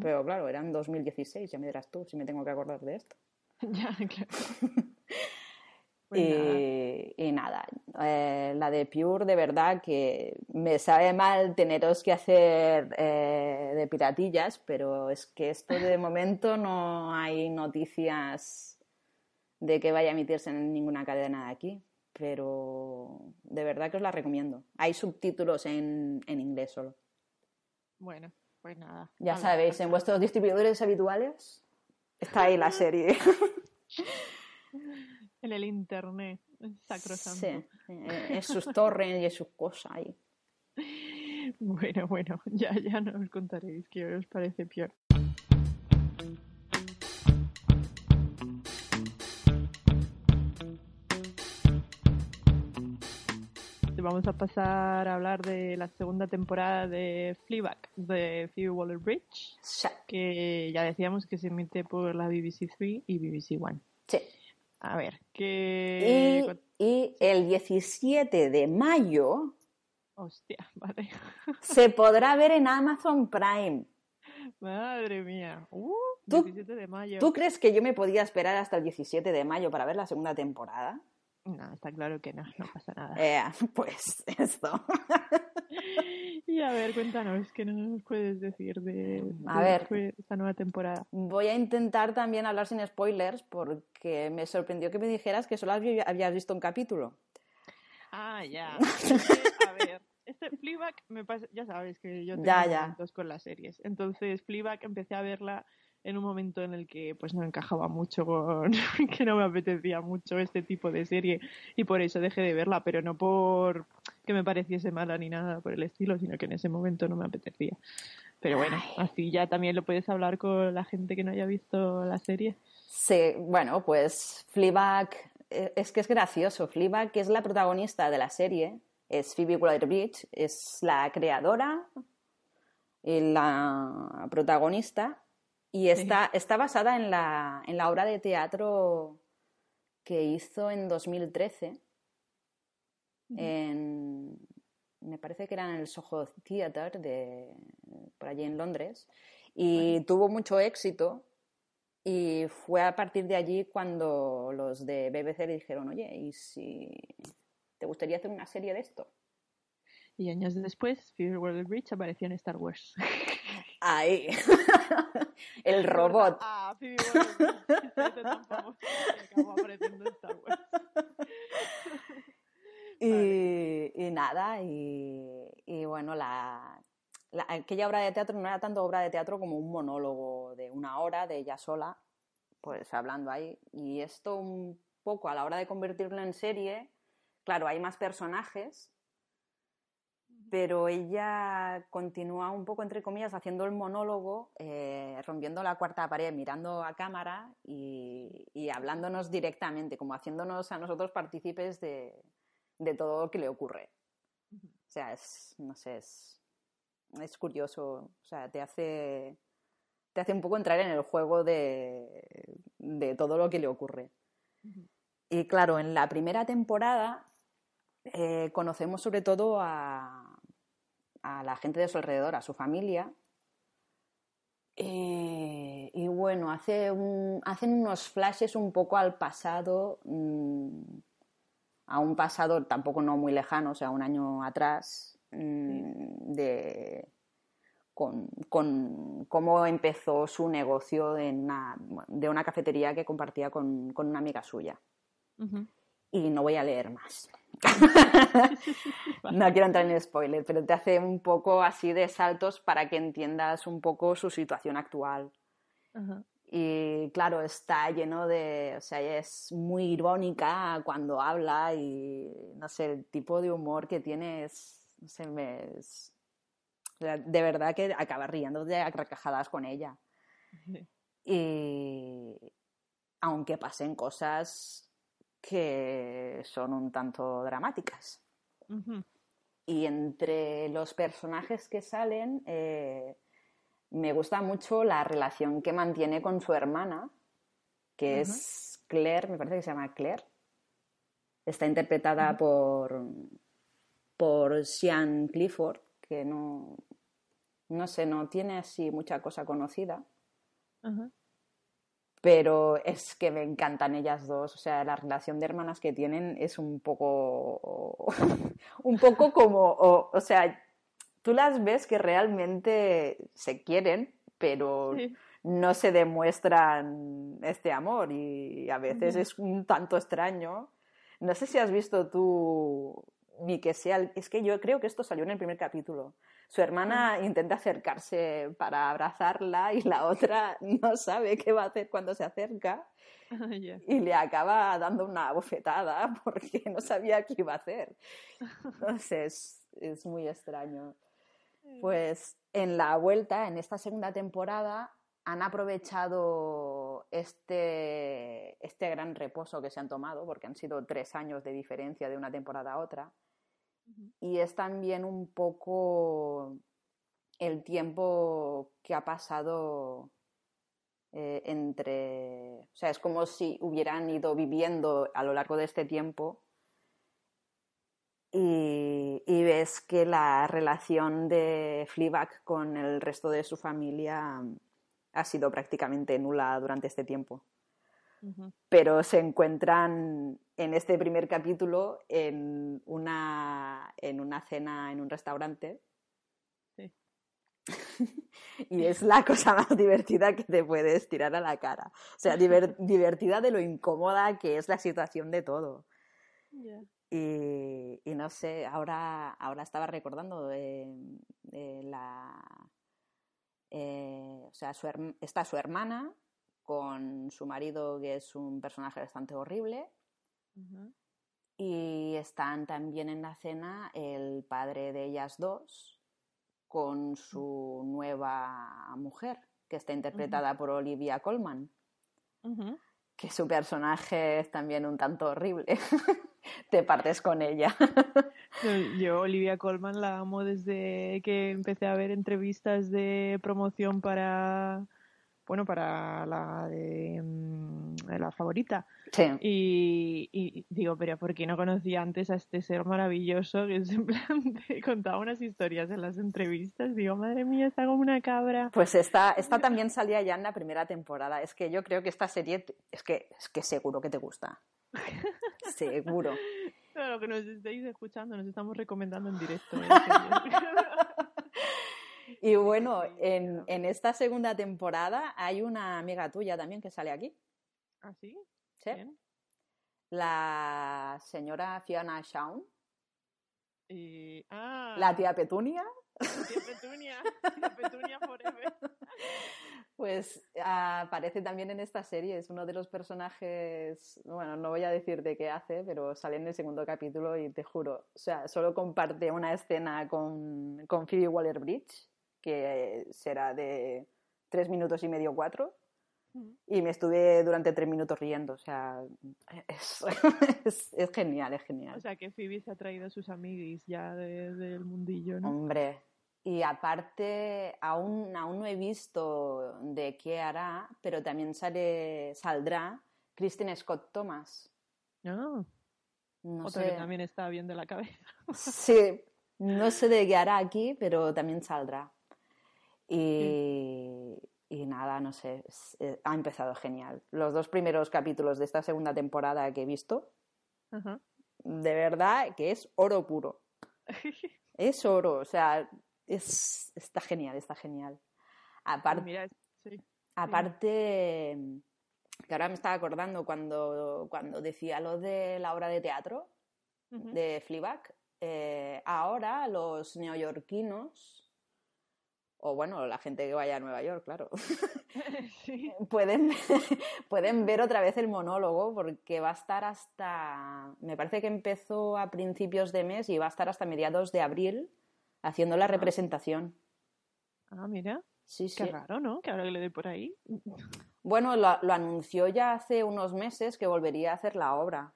Pero claro, era en 2016, ya me dirás tú si me tengo que acordar de esto. *laughs* ya, claro. Pues y, nada, eh, la de Pure de verdad que me sabe mal teneros que hacer eh, de piratillas, pero es que esto de *laughs* momento no hay noticias de que vaya a emitirse en ninguna cadena de aquí, pero de verdad que os la recomiendo. Hay subtítulos en, en inglés solo. Bueno, pues nada. Ya sabéis, en vuestros distribuidores habituales está ahí la serie. *laughs* En el internet, sacrosanto. Sí, en sus torres y en sus cosas ahí. Bueno, bueno, ya, ya nos contaréis qué os parece peor. Vamos a pasar a hablar de la segunda temporada de Fleabag de Phoebe Waller-Bridge, que ya decíamos que se emite por la BBC 3 y BBC One. Sí. A ver, que... Y, el 17 de mayo... Hostia, *laughs* vale. se podrá ver en Amazon Prime. Madre mía. Uh, ¿Tú, 17 de mayo. ¿Tú crees que yo me podía esperar hasta el 17 de mayo para ver la segunda temporada? No, está claro que no, no pasa nada. Eh, *laughs* pues esto. *laughs* y a ver, cuéntanos, ¿qué nos puedes decir de, esta nueva temporada? Voy a intentar también hablar sin spoilers porque me sorprendió que me dijeras que solo habías visto un capítulo. Ah, ya. *laughs* a ver, este Fleabag me pasa, ya sabes que yo tengo ya, con las series. Entonces, Fleabag empecé a verla en un momento en el que pues no encajaba mucho con *laughs* que no me apetecía mucho este tipo de serie y por eso dejé de verla, pero no por que me pareciese mala ni nada por el estilo, sino que en ese momento no me apetecía. Pero bueno, así ya también lo puedes hablar con la gente que no haya visto la serie. Sí, bueno, pues Fleabag eh, es que es gracioso. Fleabag, que es la protagonista de la serie, es Phoebe Waller-Bridge, es la creadora y la protagonista y está, está basada en la, en la obra de teatro que hizo en 2013 en, me parece que era en el Soho Theatre de, por allí en Londres y tuvo mucho éxito y fue a partir de allí cuando los de BBC le dijeron, oye, ¿y si te gustaría hacer una serie de esto? Y años después, Fear World Bridge apareció en Star Wars. *laughs* Ahí. *laughs* El robot. Ah, *laughs* Star Wars. *laughs* Y, y nada, y, y bueno, la, la- aquella obra de teatro no era tanto obra de teatro como un monólogo de una hora de ella sola, pues hablando ahí. Y esto un poco a la hora de convertirlo en serie, claro, hay más personajes, pero ella continúa un poco, entre comillas, haciendo el monólogo, eh, rompiendo la cuarta pared, mirando a cámara y, y hablándonos directamente, como haciéndonos a nosotros partícipes de, de todo lo que le ocurre. O sea, es, no sé, es, es curioso, o sea, te hace, te hace un poco entrar en el juego de, de todo lo que le ocurre. Y claro, en la primera temporada eh, conocemos sobre todo a, a la gente de su alrededor, a su familia. Eh, y bueno, hace un- hacen unos flashes un poco al pasado, mm, a un pasado tampoco no muy lejano, o sea, un año atrás, mm, de, con, con cómo empezó su negocio en una- de una cafetería que compartía con, con una amiga suya. Y no voy a leer más. *laughs* No quiero entrar en spoiler, pero te hace un poco así de saltos para que entiendas un poco su situación actual. Y claro, está lleno de, o sea, es muy irónica cuando habla y no sé, el tipo de humor que tiene es, no sé, me, es- de verdad que acabas riendo de a carcajadas con ella. Y aunque pasen cosas que son un tanto dramáticas. Y entre los personajes que salen, eh, me gusta mucho la relación que mantiene con su hermana, que es Claire, me parece que se llama Claire. Está interpretada por, por Sean Clifford, que no, no sé, no tiene así mucha cosa conocida. Pero es que me encantan ellas dos, o sea, la relación de hermanas que tienen es un poco, *laughs* un poco como, o, o sea, tú las ves que realmente se quieren, pero Sí. no se demuestran este amor y a veces es un tanto extraño. No sé si has visto tú, ni que sea, es que yo creo que esto salió en el primer capítulo. Su hermana intenta acercarse para abrazarla y la otra *laughs* no sabe qué va a hacer cuando se acerca y le acaba dando una bofetada *laughs* porque no sabía qué iba a hacer. Sé, es, muy extraño. Pues en la vuelta, en esta segunda temporada, han aprovechado este, este gran reposo que se han tomado, porque han sido tres años de diferencia de una temporada a otra. Y es también un poco el tiempo que ha pasado eh, entre, o sea, es como si hubieran ido viviendo a lo largo de este tiempo y, ves que la relación de Fleabag con el resto de su familia ha sido prácticamente nula durante este tiempo. Pero se encuentran en este primer capítulo en una, en una cena en un restaurante Sí. *laughs* y es la cosa más divertida que te puedes tirar a la cara. O sea, diver- *laughs* divertida de lo incómoda que es la situación de todo. Y, y no sé, ahora, ahora estaba recordando eh, eh, la. eh, o sea, su está su hermana con su marido, que es un personaje bastante horrible, y están también en la cena el padre de ellas dos con su nueva mujer, que está interpretada por Olivia Colman. Que su personaje es también un tanto horrible. *laughs* Te partes con ella. *laughs* Yo, Olivia Colman, la amo desde que empecé a ver entrevistas de promoción para bueno, para la de mm, la favorita. Sí. Y, digo, pero ¿por qué no conocía antes a este ser maravilloso que en plan *laughs* contaba unas historias en las entrevistas? Digo, madre mía, está como una cabra. Pues esta, esta también salía ya en la primera temporada. Es que yo creo que esta serie, es que, es que seguro que te gusta. *laughs* seguro. Lo que nos estáis escuchando, nos estamos recomendando en directo. ¿eh? *laughs* Y bueno, en, en, esta segunda temporada hay una amiga tuya también que sale aquí. ¿Ah, sí? Sí. La señora Fiona Shawn. Y... Ah. La tía Petunia. La tía Petunia. Tía Petunia forever. *laughs* Pues aparece también en esta serie, es uno de los personajes, bueno, no voy a decir de qué hace, pero sale en el segundo capítulo y te juro, o sea, solo comparte una escena con, con Phoebe Waller-Bridge que será de tres minutos y medio, cuatro. Y me estuve durante tres minutos riendo, o sea, es, *laughs* es, genial, es genial. O sea, que Phoebe se ha traído a sus amiguis ya del mundillo, ¿no? Hombre, y aparte, aún, aún no he visto de qué hará, pero también sale, saldrá Kristen Scott Thomas. Ah, no Otra sé. que también está bien de la cabeza. Sí, no sé de qué hará aquí, pero también saldrá. Y, y nada, no sé, eh, ha empezado genial. Los dos primeros capítulos de esta segunda temporada que he visto, de verdad que es oro puro. *laughs* es oro, o sea, es, está genial, está genial. Aparte, aparte, que ahora me estaba acordando cuando, cuando decía lo de la obra de teatro de Fleabag, eh, ahora los neoyorquinos o bueno, la gente que vaya a Nueva York, claro, *laughs* *laughs* pueden, *laughs* pueden ver otra vez el monólogo porque va a estar hasta, me parece que empezó a principios de mes y va a estar hasta mediados de abril haciendo la ah. representación. Ah, mira. Sí, Qué raro, ¿no? Que ahora le dé por ahí. Bueno, lo, lo anunció ya hace unos meses que volvería a hacer la obra.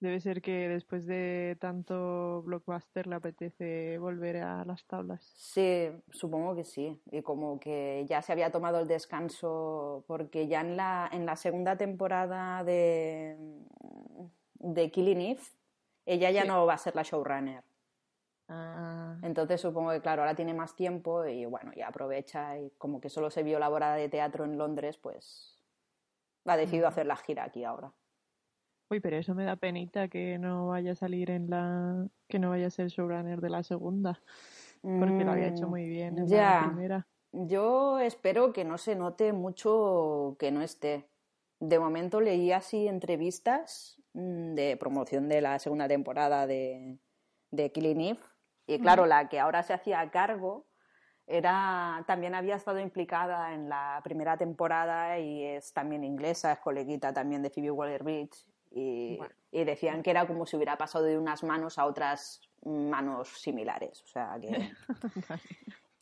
Debe ser que después de tanto blockbuster le apetece volver a las tablas. Sí, supongo que sí. Y como que ya se había tomado el descanso, porque ya en la, en la segunda temporada de, de Killing Eve, ella ya no va a ser la showrunner. Ah. Entonces supongo que, claro, ahora tiene más tiempo y bueno, ya aprovecha y como que solo se vio la de teatro en Londres, pues ha decidido hacer la gira aquí ahora. Uy, pero eso me da penita que no vaya a salir en la. que no vaya a ser showrunner de la segunda. Porque lo había hecho mm, muy bien en la primera. Yo espero que no se note mucho que no esté. De momento leí así entrevistas mm, de promoción de la segunda temporada de, de Killing Eve. Y claro, la que ahora se hacía cargo era, también había estado implicada en la primera temporada y es también inglesa, es coleguita también de Phoebe Waller-Bridge y, decían que era como si hubiera pasado de unas manos a otras manos similares. O sea que *laughs*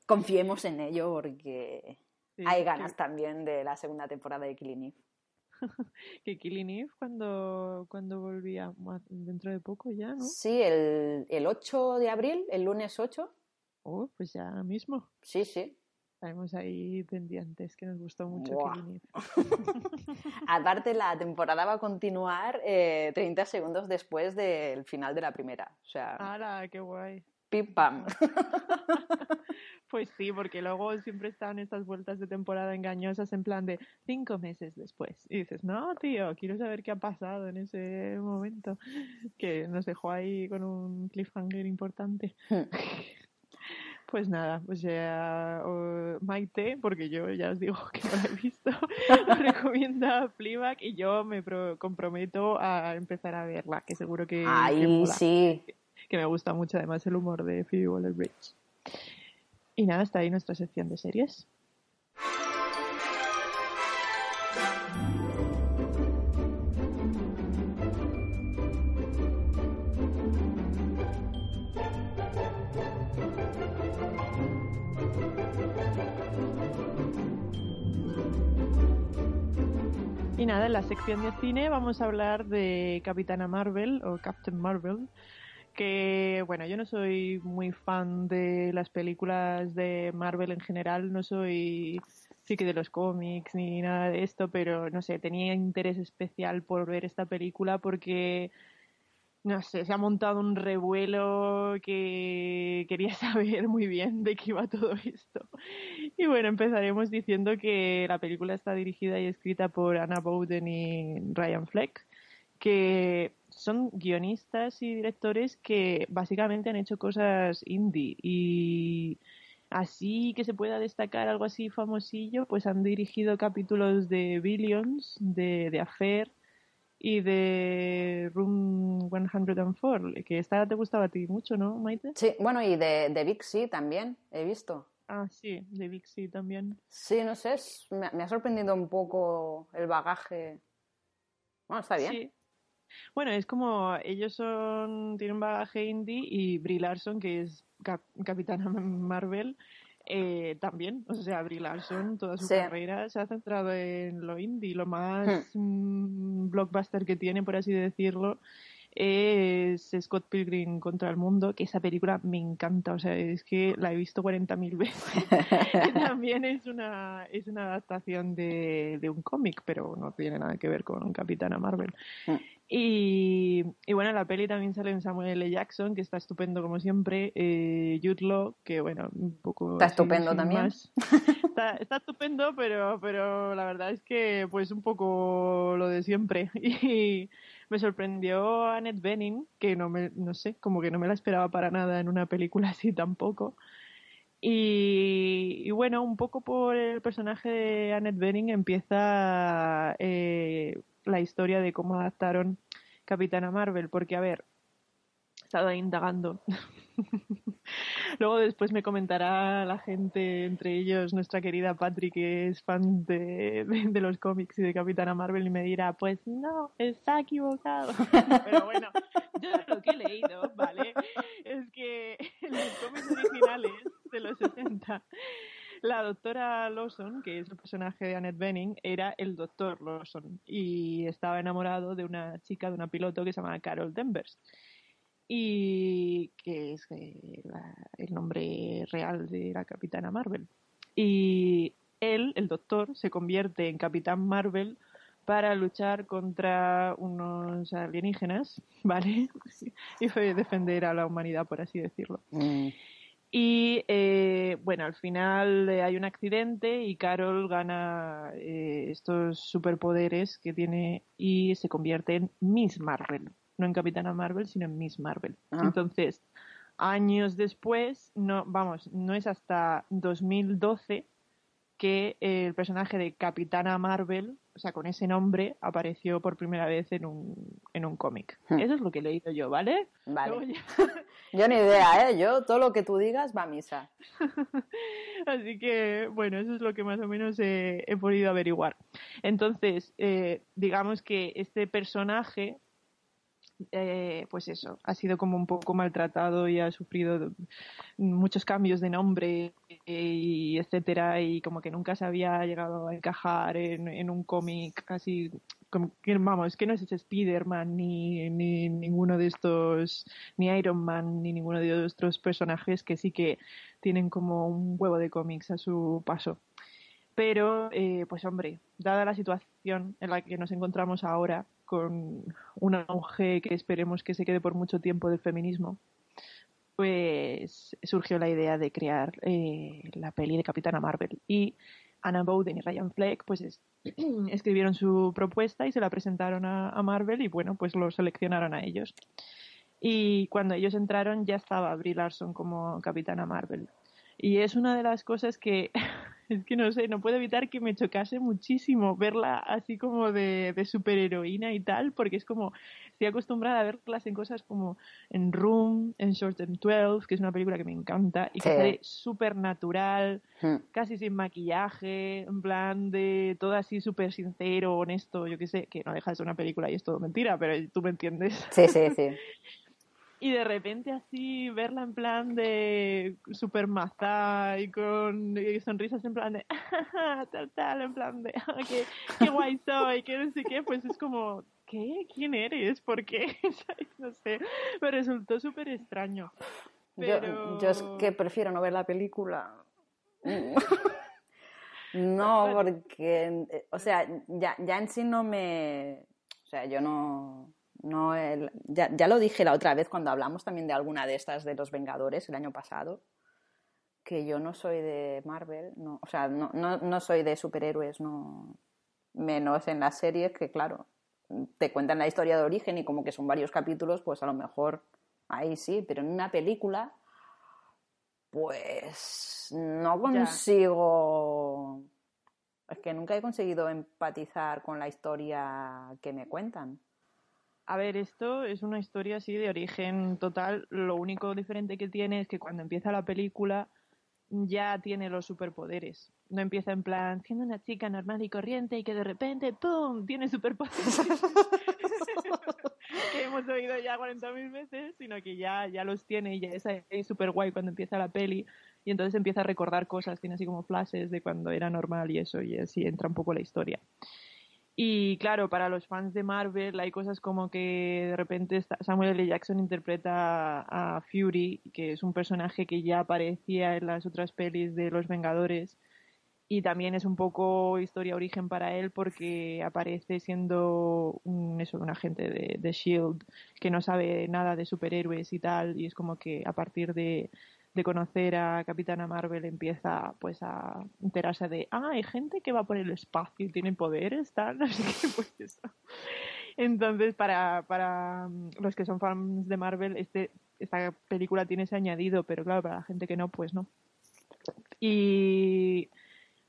confiemos en ello porque hay ganas también de la segunda temporada de Killing Eve. *laughs* que Killing Eve cuando, cuando volvía dentro de poco ya, ¿no? Sí, el, el 8 de abril, el lunes 8. Oh, pues ya mismo. Sí, sí. Estaremos ahí pendientes, que nos gustó mucho *laughs* Aparte, la temporada va a continuar eh, 30 segundos después del final de la primera. O sea. ¡Hala, qué guay! ¡Pim pam! *laughs* pues sí, porque luego siempre están estas vueltas de temporada engañosas en plan de cinco meses después. Y dices, no, tío, quiero saber qué ha pasado en ese momento. Que nos dejó ahí con un cliffhanger importante. Pues nada, pues ya Maite, porque yo ya os digo *laughs* que no la he visto, *laughs* recomienda Fleabag y yo me comprometo a empezar a verla, que seguro que, sí. que me gusta mucho además el humor de Phoebe Waller-Bridge. Y nada, está ahí nuestra sección de series. Y nada, en la sección de cine vamos a hablar de Capitana Marvel o Captain Marvel, que bueno, yo no soy muy fan de las películas de Marvel en general, no soy sí que de los cómics ni nada de esto, pero no sé, tenía interés especial por ver esta película porque no sé, se ha montado un revuelo que quería *laughs* saber muy bien de qué iba todo esto. Y bueno, empezaremos diciendo que la película está dirigida y escrita por Anna Bowden y Ryan Fleck, que son guionistas y directores que básicamente han hecho cosas indie y así que se pueda destacar algo así famosillo, pues han dirigido capítulos de Billions, de, de Affair, y de Room 104, que esta te gustaba a ti mucho, ¿no, Maite? Sí, bueno, y de, de Big C también, he visto. Ah, sí, de Big C también. Sí, no sé, me, ha sorprendido un poco el bagaje. Bueno, está bien. Sí. Bueno, es como ellos son tienen un bagaje indie y Brie Larson, que es Capitana Marvel, eh, también, o sea, Brie Larson, toda su carrera se ha centrado en lo indie, lo más hmm. mm, blockbuster que tiene, por así decirlo, es Scott Pilgrim contra el mundo, que esa película me encanta, o sea, es que la he visto 40.000 veces. *laughs* también es una, es una adaptación de, de un cómic, pero no tiene nada que ver con Capitana Marvel. Hmm. Y, bueno, en la peli también sale Samuel L. Jackson, que está estupendo como siempre. Eh, Jude Law, que bueno, un poco... Está estupendo también. Está, está, estupendo, pero, pero la verdad es que pues un poco lo de siempre. *laughs* Y me sorprendió Annette Bening, que no me, no sé, como que no me la esperaba para nada en una película *laughs* así tampoco. Y, y, bueno, un poco por el personaje de Annette Bening empieza eh, la historia de cómo adaptaron Capitana Marvel, porque a ver, estado indagando. *laughs* Luego después me comentará la gente, entre ellos nuestra querida Patrick, que es fan de, los cómics y de Capitana Marvel, y me dirá, pues no, está equivocado. *laughs* Pero bueno, yo lo que he leído, ¿vale? Es que en los cómics originales de los 60 la doctora Lawson, que es el personaje de Annette Bening, era el doctor Lawson y estaba enamorado de una chica, de una piloto que se llama Carol Danvers y que es eh, el nombre real de la capitana Marvel. Y él, el doctor, se convierte en capitán Marvel para luchar contra unos alienígenas, *laughs* ¿vale? y fue defender a la humanidad, por así decirlo. Mm. Y eh, bueno, al final eh, hay un accidente y Carol gana eh, estos superpoderes que tiene y se convierte en Miss Marvel. No en Capitana Marvel, sino en Miss Marvel. Ah. Entonces, años después, no, vamos, no es hasta 2012 que el personaje de Capitana Marvel, o sea, con ese nombre, apareció por primera vez en un, en un cómic. Hmm. Eso es lo que he leído yo, ¿vale? Vale. *laughs* yo ni idea, ¿eh? Yo todo lo que tú digas va a misa. *laughs* Así que, bueno, eso es lo que más o menos he, podido averiguar. Entonces, eh, digamos que este personaje eh, pues eso, ha sido como un poco maltratado y ha sufrido muchos cambios de nombre y etcétera y como que nunca se había llegado a encajar en, un cómic así como que vamos, que no es Spider-Man ni, ni ninguno de estos ni Iron Man ni ninguno de estos personajes que sí que tienen como un huevo de cómics a su paso. Pero, eh, pues hombre, dada la situación en la que nos encontramos ahora, con un auge que esperemos que se quede por mucho tiempo del feminismo, pues surgió la idea de crear eh, la peli de Capitana Marvel. Y Anna Bowden y Ryan Fleck pues *clears throat* escribieron su propuesta y se la presentaron a, a, Marvel y bueno, pues lo seleccionaron a ellos. Y cuando ellos entraron ya estaba Brie Larson como Capitana Marvel. Y es una de las cosas que *laughs* es que no sé, no puedo evitar que me chocase muchísimo verla así como de, de superheroína y tal, porque es como, estoy acostumbrada a verlas en cosas como en Room, en Short and 12, que es una película que me encanta y que sale súper natural, hmm. casi sin maquillaje, en plan de todo así súper sincero, honesto, yo qué sé, que no deja de ser una película y es todo mentira, pero tú me entiendes. Sí, sí, sí. *laughs* y de repente así verla en plan de super maza y con sonrisas en plan de *laughs* tal tal en plan de *laughs* qué, qué guay soy qué no sé qué pues es como ¿qué? ¿quién eres? ¿por qué? *laughs* no sé me resultó súper extraño yo, yo es que prefiero no ver la película no porque o sea ya, ya en sí no me o sea yo no no ya, ya, lo dije la otra vez cuando hablamos también de alguna de estas de los Vengadores el año pasado, que yo no soy de Marvel, no, o sea, no, no, no soy de superhéroes, no, menos en las series que, claro, te cuentan la historia de origen y como que son varios capítulos, pues a lo mejor ahí sí, pero en una película, pues no consigo... Es que nunca he conseguido empatizar con la historia que me cuentan. A ver, esto es una historia así de origen total. Lo único diferente que tiene es que cuando empieza la película ya tiene los superpoderes. No empieza en plan siendo una chica normal y corriente y que de repente ¡pum! tiene superpoderes. *laughs* *laughs* que hemos oído ya 40.000 veces, sino que ya, ya los tiene y ya es súper guay cuando empieza la peli y entonces empieza a recordar cosas, tiene así como flashes de cuando era normal y eso y así entra un poco la historia. Y claro, para los fans de Marvel hay cosas como que de repente Samuel L. Jackson interpreta a Fury, que es un personaje que ya aparecía en las otras pelis de Los Vengadores. Y también es un poco historia origen para él porque aparece siendo un, un agente de Shield que no sabe nada de superhéroes y tal. Y es como que a partir de, de conocer a Capitana Marvel empieza pues a enterarse de, ah, hay gente que va por el espacio y tiene poderes, tal, *laughs* así que pues. Entonces, para, para mm, los que son fans de Marvel, este, esta película tiene ese añadido, pero claro, para la gente que no, pues no. Y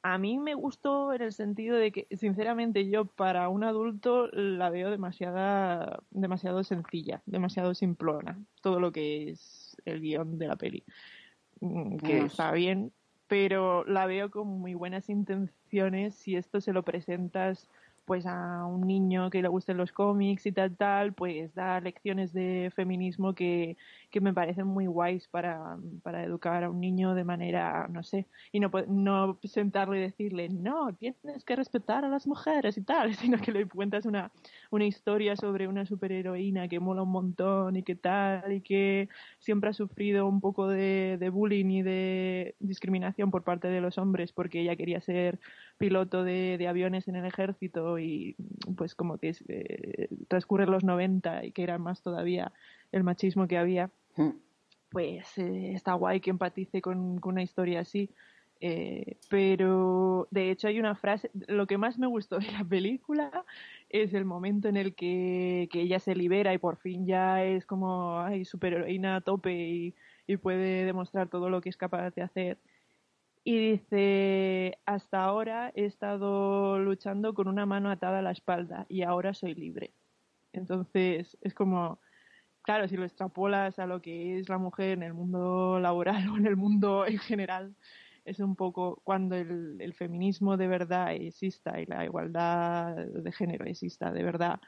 a mí me gustó en el sentido de que, sinceramente, yo para un adulto la veo demasiada, demasiado sencilla, demasiado simplona, todo lo que es el guion de la peli. Mm, que está bien, pero la veo con muy buenas intenciones. Si esto se lo presentas pues a un niño que le gusten los cómics y tal tal, pues da lecciones de feminismo que, que me parecen muy guays para, para, educar a un niño de manera, no sé, y no, no sentarle y decirle, no, tienes que respetar a las mujeres y tal, *laughs* sino que le cuentas una, una historia sobre una superheroína que mola un montón y que tal, y que siempre ha sufrido un poco de, de bullying y de discriminación por parte de los hombres porque ella quería ser piloto de, de aviones en el ejército y pues como que eh, transcurren los 90 y que era más todavía el machismo que había, hmm. pues eh, está guay que empatice con, con una historia así. Eh, pero de hecho hay una frase, lo que más me gustó de la película es el momento en el que, que ella se libera y por fin ya es como ay, superheroína a tope y, y puede demostrar todo lo que es capaz de hacer. Y dice, hasta ahora he estado luchando con una mano atada a la espalda y ahora soy libre. Entonces es como, claro, si lo extrapolas a lo que es la mujer en el mundo laboral *laughs* o en el mundo en general, es un poco cuando el, feminismo de verdad exista y la igualdad de género exista de verdad,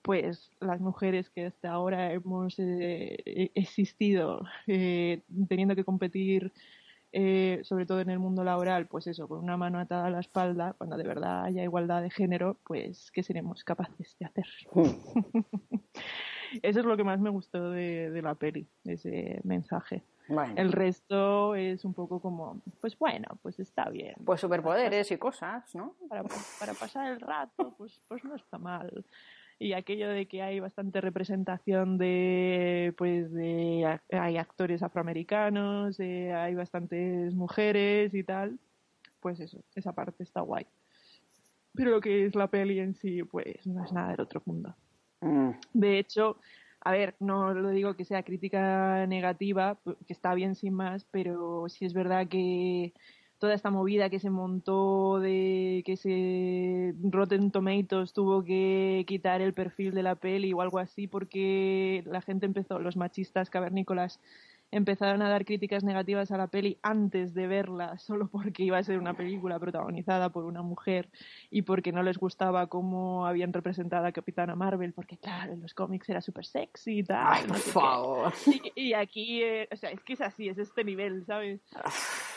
pues las mujeres que hasta ahora hemos eh, existido eh, teniendo que competir eh, sobre todo en el mundo laboral, pues eso, con una mano atada a la espalda, cuando de verdad haya igualdad de género, pues ¿qué seremos capaces de hacer? Hmm. *laughs* eso es lo que más me gustó de, la peli, ese mensaje. El resto es un poco como, pues bueno, pues está bien. Pues superpoderes y cosas, ¿no? Para, para pasar el rato, pues, pues no está mal y aquello de que hay bastante representación de pues de hay actores afroamericanos hay bastantes mujeres y tal pues eso esa parte está guay pero lo que es la peli en sí pues no es nada del otro mundo mm. de hecho a ver, no lo digo que sea crítica negativa, que está bien sin más, pero sí es verdad que toda esta movida que se montó de que se Rotten Tomatoes tuvo que quitar el perfil de la peli o algo así porque la gente empezó, los machistas cavernícolas empezaron a dar críticas negativas a la peli antes de verla, solo porque iba a ser una película protagonizada por una mujer y porque no les gustaba cómo habían representado a Capitana Marvel, porque claro, en los cómics era súper sexy y tal. Ay, por favor. Y, aquí, eh, o sea, es que es así, es este nivel, ¿sabes?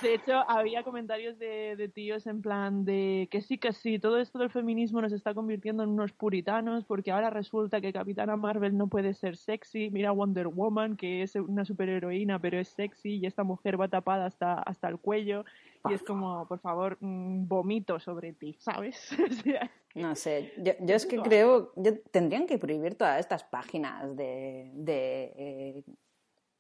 De hecho, había comentarios de, de tíos en plan de que sí, que sí, todo esto del feminismo nos está convirtiendo en unos puritanos porque ahora resulta que Capitana Marvel no puede ser sexy. Mira Wonder Woman, que es una superheroína, pero es sexy y esta mujer va tapada hasta, hasta el cuello. Y es como, por favor, mm, vomito sobre ti, ¿sabes? *laughs* no sé, yo, yo, es que creo, yo, tendrían que prohibir todas estas páginas de, de eh,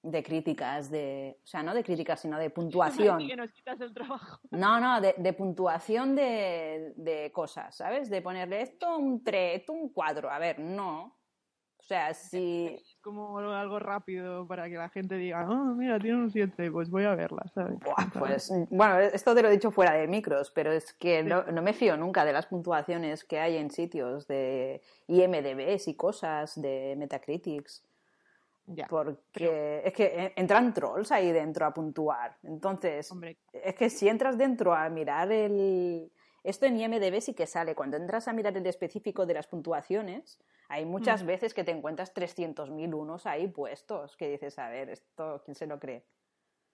de críticas, de, o sea, no de críticas, sino de *laughs* puntuación. Que nos quitas el trabajo. No, no, de, de puntuación de, de, cosas, ¿sabes? De ponerle esto un 3, esto un 4. A ver, no. O sea, si... Es como algo rápido para que la gente diga, oh, mira, tiene un 7, pues voy a verla, ¿sabes? Buah, pues, bueno, esto te lo he dicho fuera de micros, pero es que sí. no, no, me fío nunca de las puntuaciones que hay en sitios de IMDBs y cosas, de Metacritics. Ya, porque pero... es que entran trolls ahí dentro a puntuar. Entonces, Hombre. es que si entras dentro a mirar el... Esto en IMDB sí que sale. Cuando entras a mirar el específico de las puntuaciones, hay muchas mm. veces que te encuentras 300.000 unos ahí puestos, que dices, a ver, esto, ¿quién se lo cree?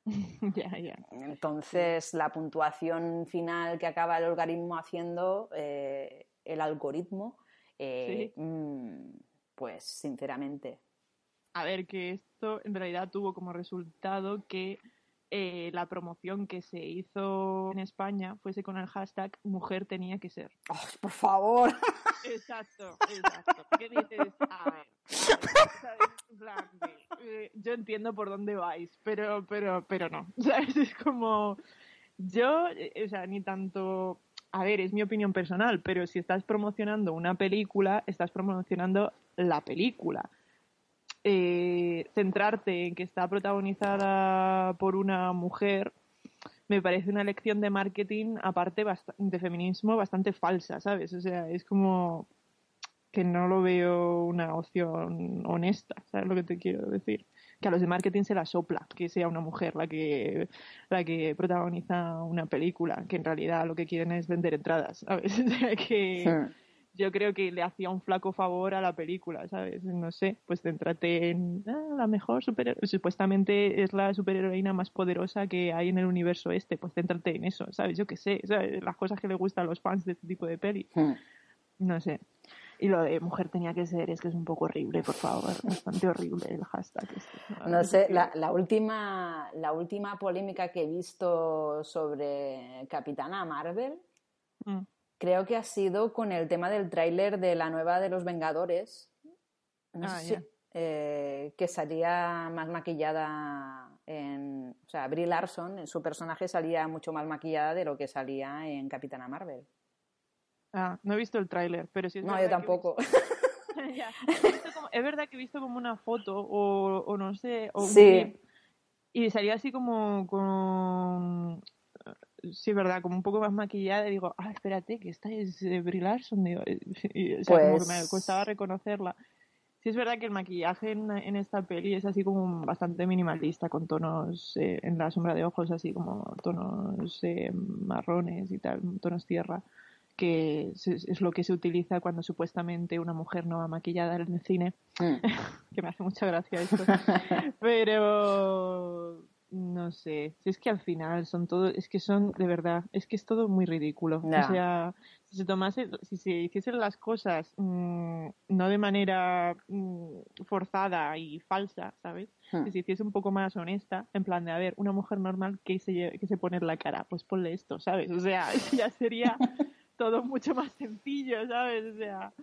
*laughs* ya, ya. Entonces, la puntuación final que acaba el algoritmo haciendo, eh, el algoritmo, eh, ¿Sí? mmm, pues sinceramente, a ver, que esto en realidad tuvo como resultado que eh, la promoción que se hizo en España fuese con el hashtag mujer tenía que ser. Oh, por favor. *laughs* Exacto, exacto. ¿Qué dices? A ver, a ver eh, yo entiendo por dónde vais, pero, pero, pero no. *laughs* ¿Sabes? Es como yo, eh, o sea, ni tanto a ver, es mi opinión personal, pero si estás promocionando una película, estás promocionando la película eh, centrarte en que está protagonizada por una mujer me parece una lección de marketing aparte de feminismo bastante falsa, ¿sabes? O sea, es como que no lo veo una opción honesta, ¿sabes lo que te quiero decir? Que a los de marketing se la sopla que sea una mujer la que la que protagoniza una película, que en realidad lo que quieren es vender entradas, ¿sabes? *laughs* O sea, que yo creo que le hacía un flaco favor a la película, ¿sabes? No sé, pues céntrate en ah, la mejor superheroína, supuestamente es la superheroína más poderosa que hay en el universo este, pues céntrate en eso, ¿sabes? Yo qué sé, ¿sabes? las cosas que le gustan a los fans de este tipo de peli. Hmm. No sé. Y lo de mujer tenía que ser, es que es un poco horrible, por favor, bastante horrible el hashtag. Este. No sé, la, la, última, la última polémica que he visto sobre Capitana Marvel, mm creo que ha sido con el tema del tráiler de la nueva de los Vengadores. No ah, sé si, eh, que salía más maquillada en. O sea, Brie Larson, su personaje salía mucho más maquillada de lo que salía en Capitana Marvel. Ah, no he visto el tráiler, pero sí es No, yo tampoco. como, *laughs* *laughs* es verdad que he visto como una foto o, o no sé. O sí. y salía así como con sí, verdad, como un poco más maquillada y digo, ah, espérate, que esta es eh, Brie Larson. Digo, *laughs* y, o sea, pues... como que me costaba reconocerla. Sí es verdad que el maquillaje en, en esta peli es así como bastante minimalista, con tonos eh, en la sombra de ojos, así como tonos eh, marrones y tal, tonos tierra, que es, es, lo que se utiliza cuando supuestamente una mujer no va maquillada en el cine, mm. *laughs* que me hace mucha gracia esto. *laughs* Pero no sé, si es que al final son todo, es que son, de verdad, es que es todo muy ridículo. O sea, si se tomase, si se hiciesen las cosas mmm, no de manera mmm, forzada y falsa, ¿sabes? Hmm. Que se hiciese un poco más honesta, en plan de, a ver, una mujer normal que se, que se pone en la cara, pues ponle esto, ¿sabes? O sea, *laughs* ya sería *laughs* todo mucho más sencillo, ¿sabes? O sea,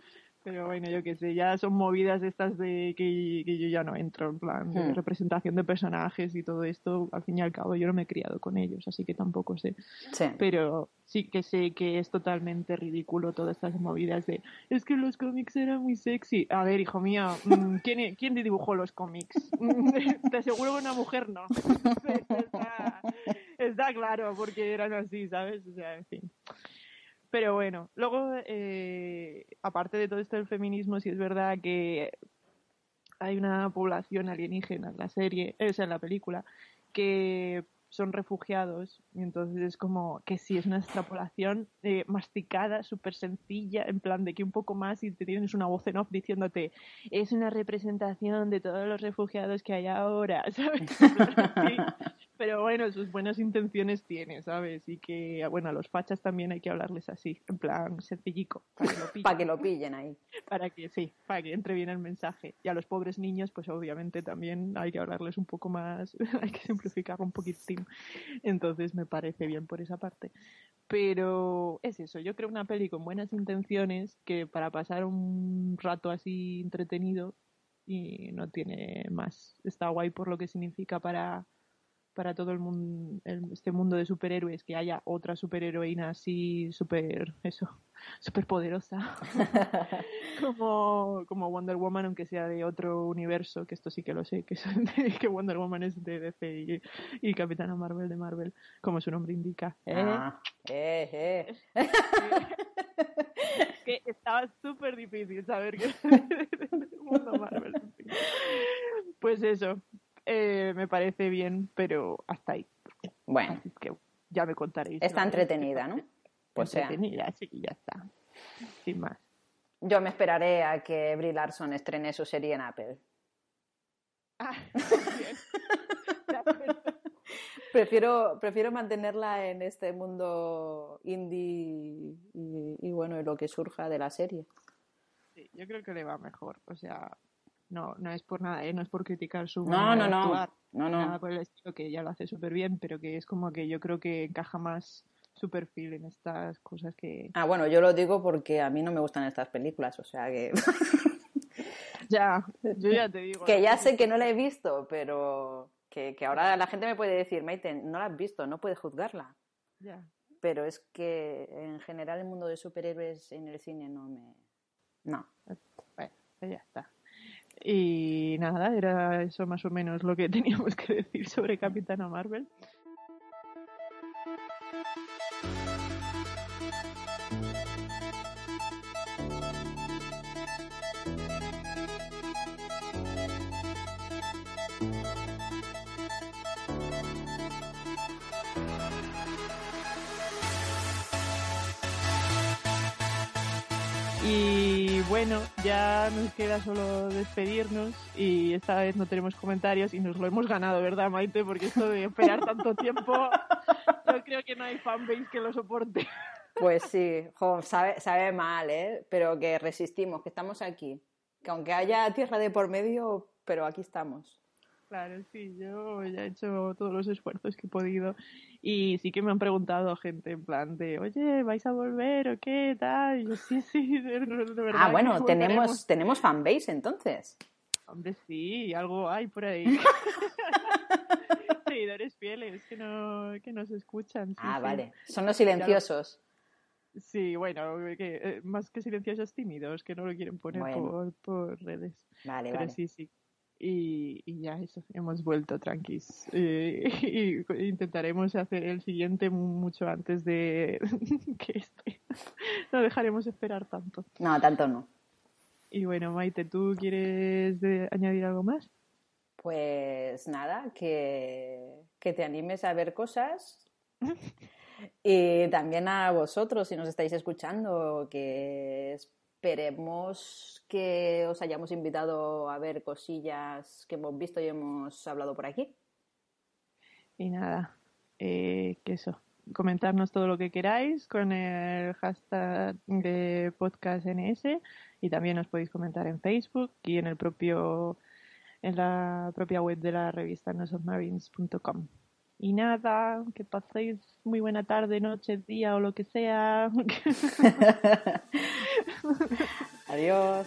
pero bueno, yo qué sé, ya son movidas estas de que, que, yo ya no entro, en plan, de Hmm. representación de personajes y todo esto, al fin y al cabo yo no me he criado con ellos, así que tampoco sé. Sí. Pero sí que sé que es totalmente ridículo todas estas movidas de, es que los cómics eran muy sexy. A ver, hijo mío, mm, *laughs* ¿quién, ¿quién dibujó los cómics? *laughs* Te aseguro que una mujer no. *laughs* está, está claro, porque eran así, ¿sabes? O sea, en fin. Pero bueno, luego, eh, aparte de todo esto del feminismo, sí es verdad que hay una población alienígena en la serie, o sea, en la película, que son refugiados. Y entonces es como que sí, es una extrapolación eh, masticada, súper sencilla, en plan de que un poco más y te tienes una voz en off diciéndote, es una representación de todos los refugiados que hay ahora, *laughs* ¿sabes? Pero bueno, sus buenas intenciones tiene, ¿sabes? Y que, bueno, a los fachas también hay que hablarles así, en plan sencillico, para que lo *laughs* pillen. para que lo pillen ahí. *laughs* Para que, sí, para que entre bien el mensaje. Y a los pobres niños, pues obviamente también hay que hablarles un poco más, *laughs* hay que simplificarlo un poquitín. Entonces me parece bien por esa parte. Pero es eso, yo creo una peli con buenas intenciones que para pasar un rato así entretenido y no tiene más. Está guay por lo que significa para para todo el mundo, este mundo de superhéroes, que haya otra superheroína así súper, eso, *laughs* súper poderosa, *laughs* como, como Wonder Woman, aunque sea de otro universo, que esto sí que lo sé, que, *laughs* que Wonder Woman es de DC y, y, Capitana Marvel de Marvel, como su nombre indica. ¿eh? Ah, eh, eh. que estaba súper difícil saber que mundo Marvel. Pues eso, eh, me parece bien, pero hasta ahí. Bueno. que ya me contaréis. Está entretenida, ¿no? Pues entretenida, sí, ya está. Sin más. Yo me esperaré a que Brie Larson estrene su serie en Apple. Ah, *laughs* prefiero, prefiero mantenerla en este mundo indie y, y bueno, y lo que surja de la serie. Sí, yo creo que le va mejor. O sea, no, no es por nada, ¿eh? no es por criticar su no, no, no. no, Nada por el estilo que ya lo hace súper bien, pero que es como que yo creo que encaja más su perfil en estas cosas que... Ah, bueno, yo lo digo porque a mí no me gustan estas películas, o sea que... *laughs* *laughs* ya, yo ya te digo. que ya sé que no la he visto, pero que, que ahora la gente me puede decir, Maite, no la has visto, no puedes juzgarla. Ya. Pero es que en general el mundo de superhéroes en el cine no me... No. Bueno, ya está. Y nada, era eso más o menos lo que *laughs* teníamos que decir sobre Capitana Marvel. Bueno, ya nos queda solo despedirnos y esta vez no tenemos comentarios y nos lo hemos ganado, ¿verdad, Maite? Porque esto de esperar tanto tiempo, yo creo que no hay fanbase que lo soporte. Pues sí, sabe, sabe mal, ¿eh? Pero que resistimos, que estamos aquí. Que aunque haya tierra de por medio, pero aquí estamos. Claro, sí, yo ya he hecho todos los esfuerzos que he podido y sí que me han preguntado gente en plan de, oye, ¿vais a volver o qué tal? Y yo, sí, sí, de, verdad. Ah, bueno, tenemos, tenemos fanbase entonces. Hombre, sí, algo hay por ahí. *laughs* Seguidores fieles que, no, que nos escuchan. ah, vale, son los silenciosos. Sí, bueno, que, eh, más que silenciosos tímidos, que no lo quieren poner por, por redes. Vale, Pero vale. sí, sí, y, ya eso, hemos vuelto tranquis. *laughs* Eh, y intentaremos hacer el siguiente mucho antes de *laughs* que este. *laughs* No dejaremos esperar tanto. No, tanto no. Y bueno, Maite, ¿tú quieres añadir algo más? Pues nada, que, que te animes a ver cosas. y también a vosotros, si nos estáis escuchando, que esperemos que os hayamos invitado a ver cosillas que hemos visto y hemos hablado por aquí. Y nada, eh, que eso, comentarnos todo lo que queráis con el hashtag de podcastns y también os podéis comentar en Facebook y en el propio en la propia web de la revista nosubmarines.com. Y nada, que paséis muy buena tarde, noche, día o lo que sea. *laughs* Adiós.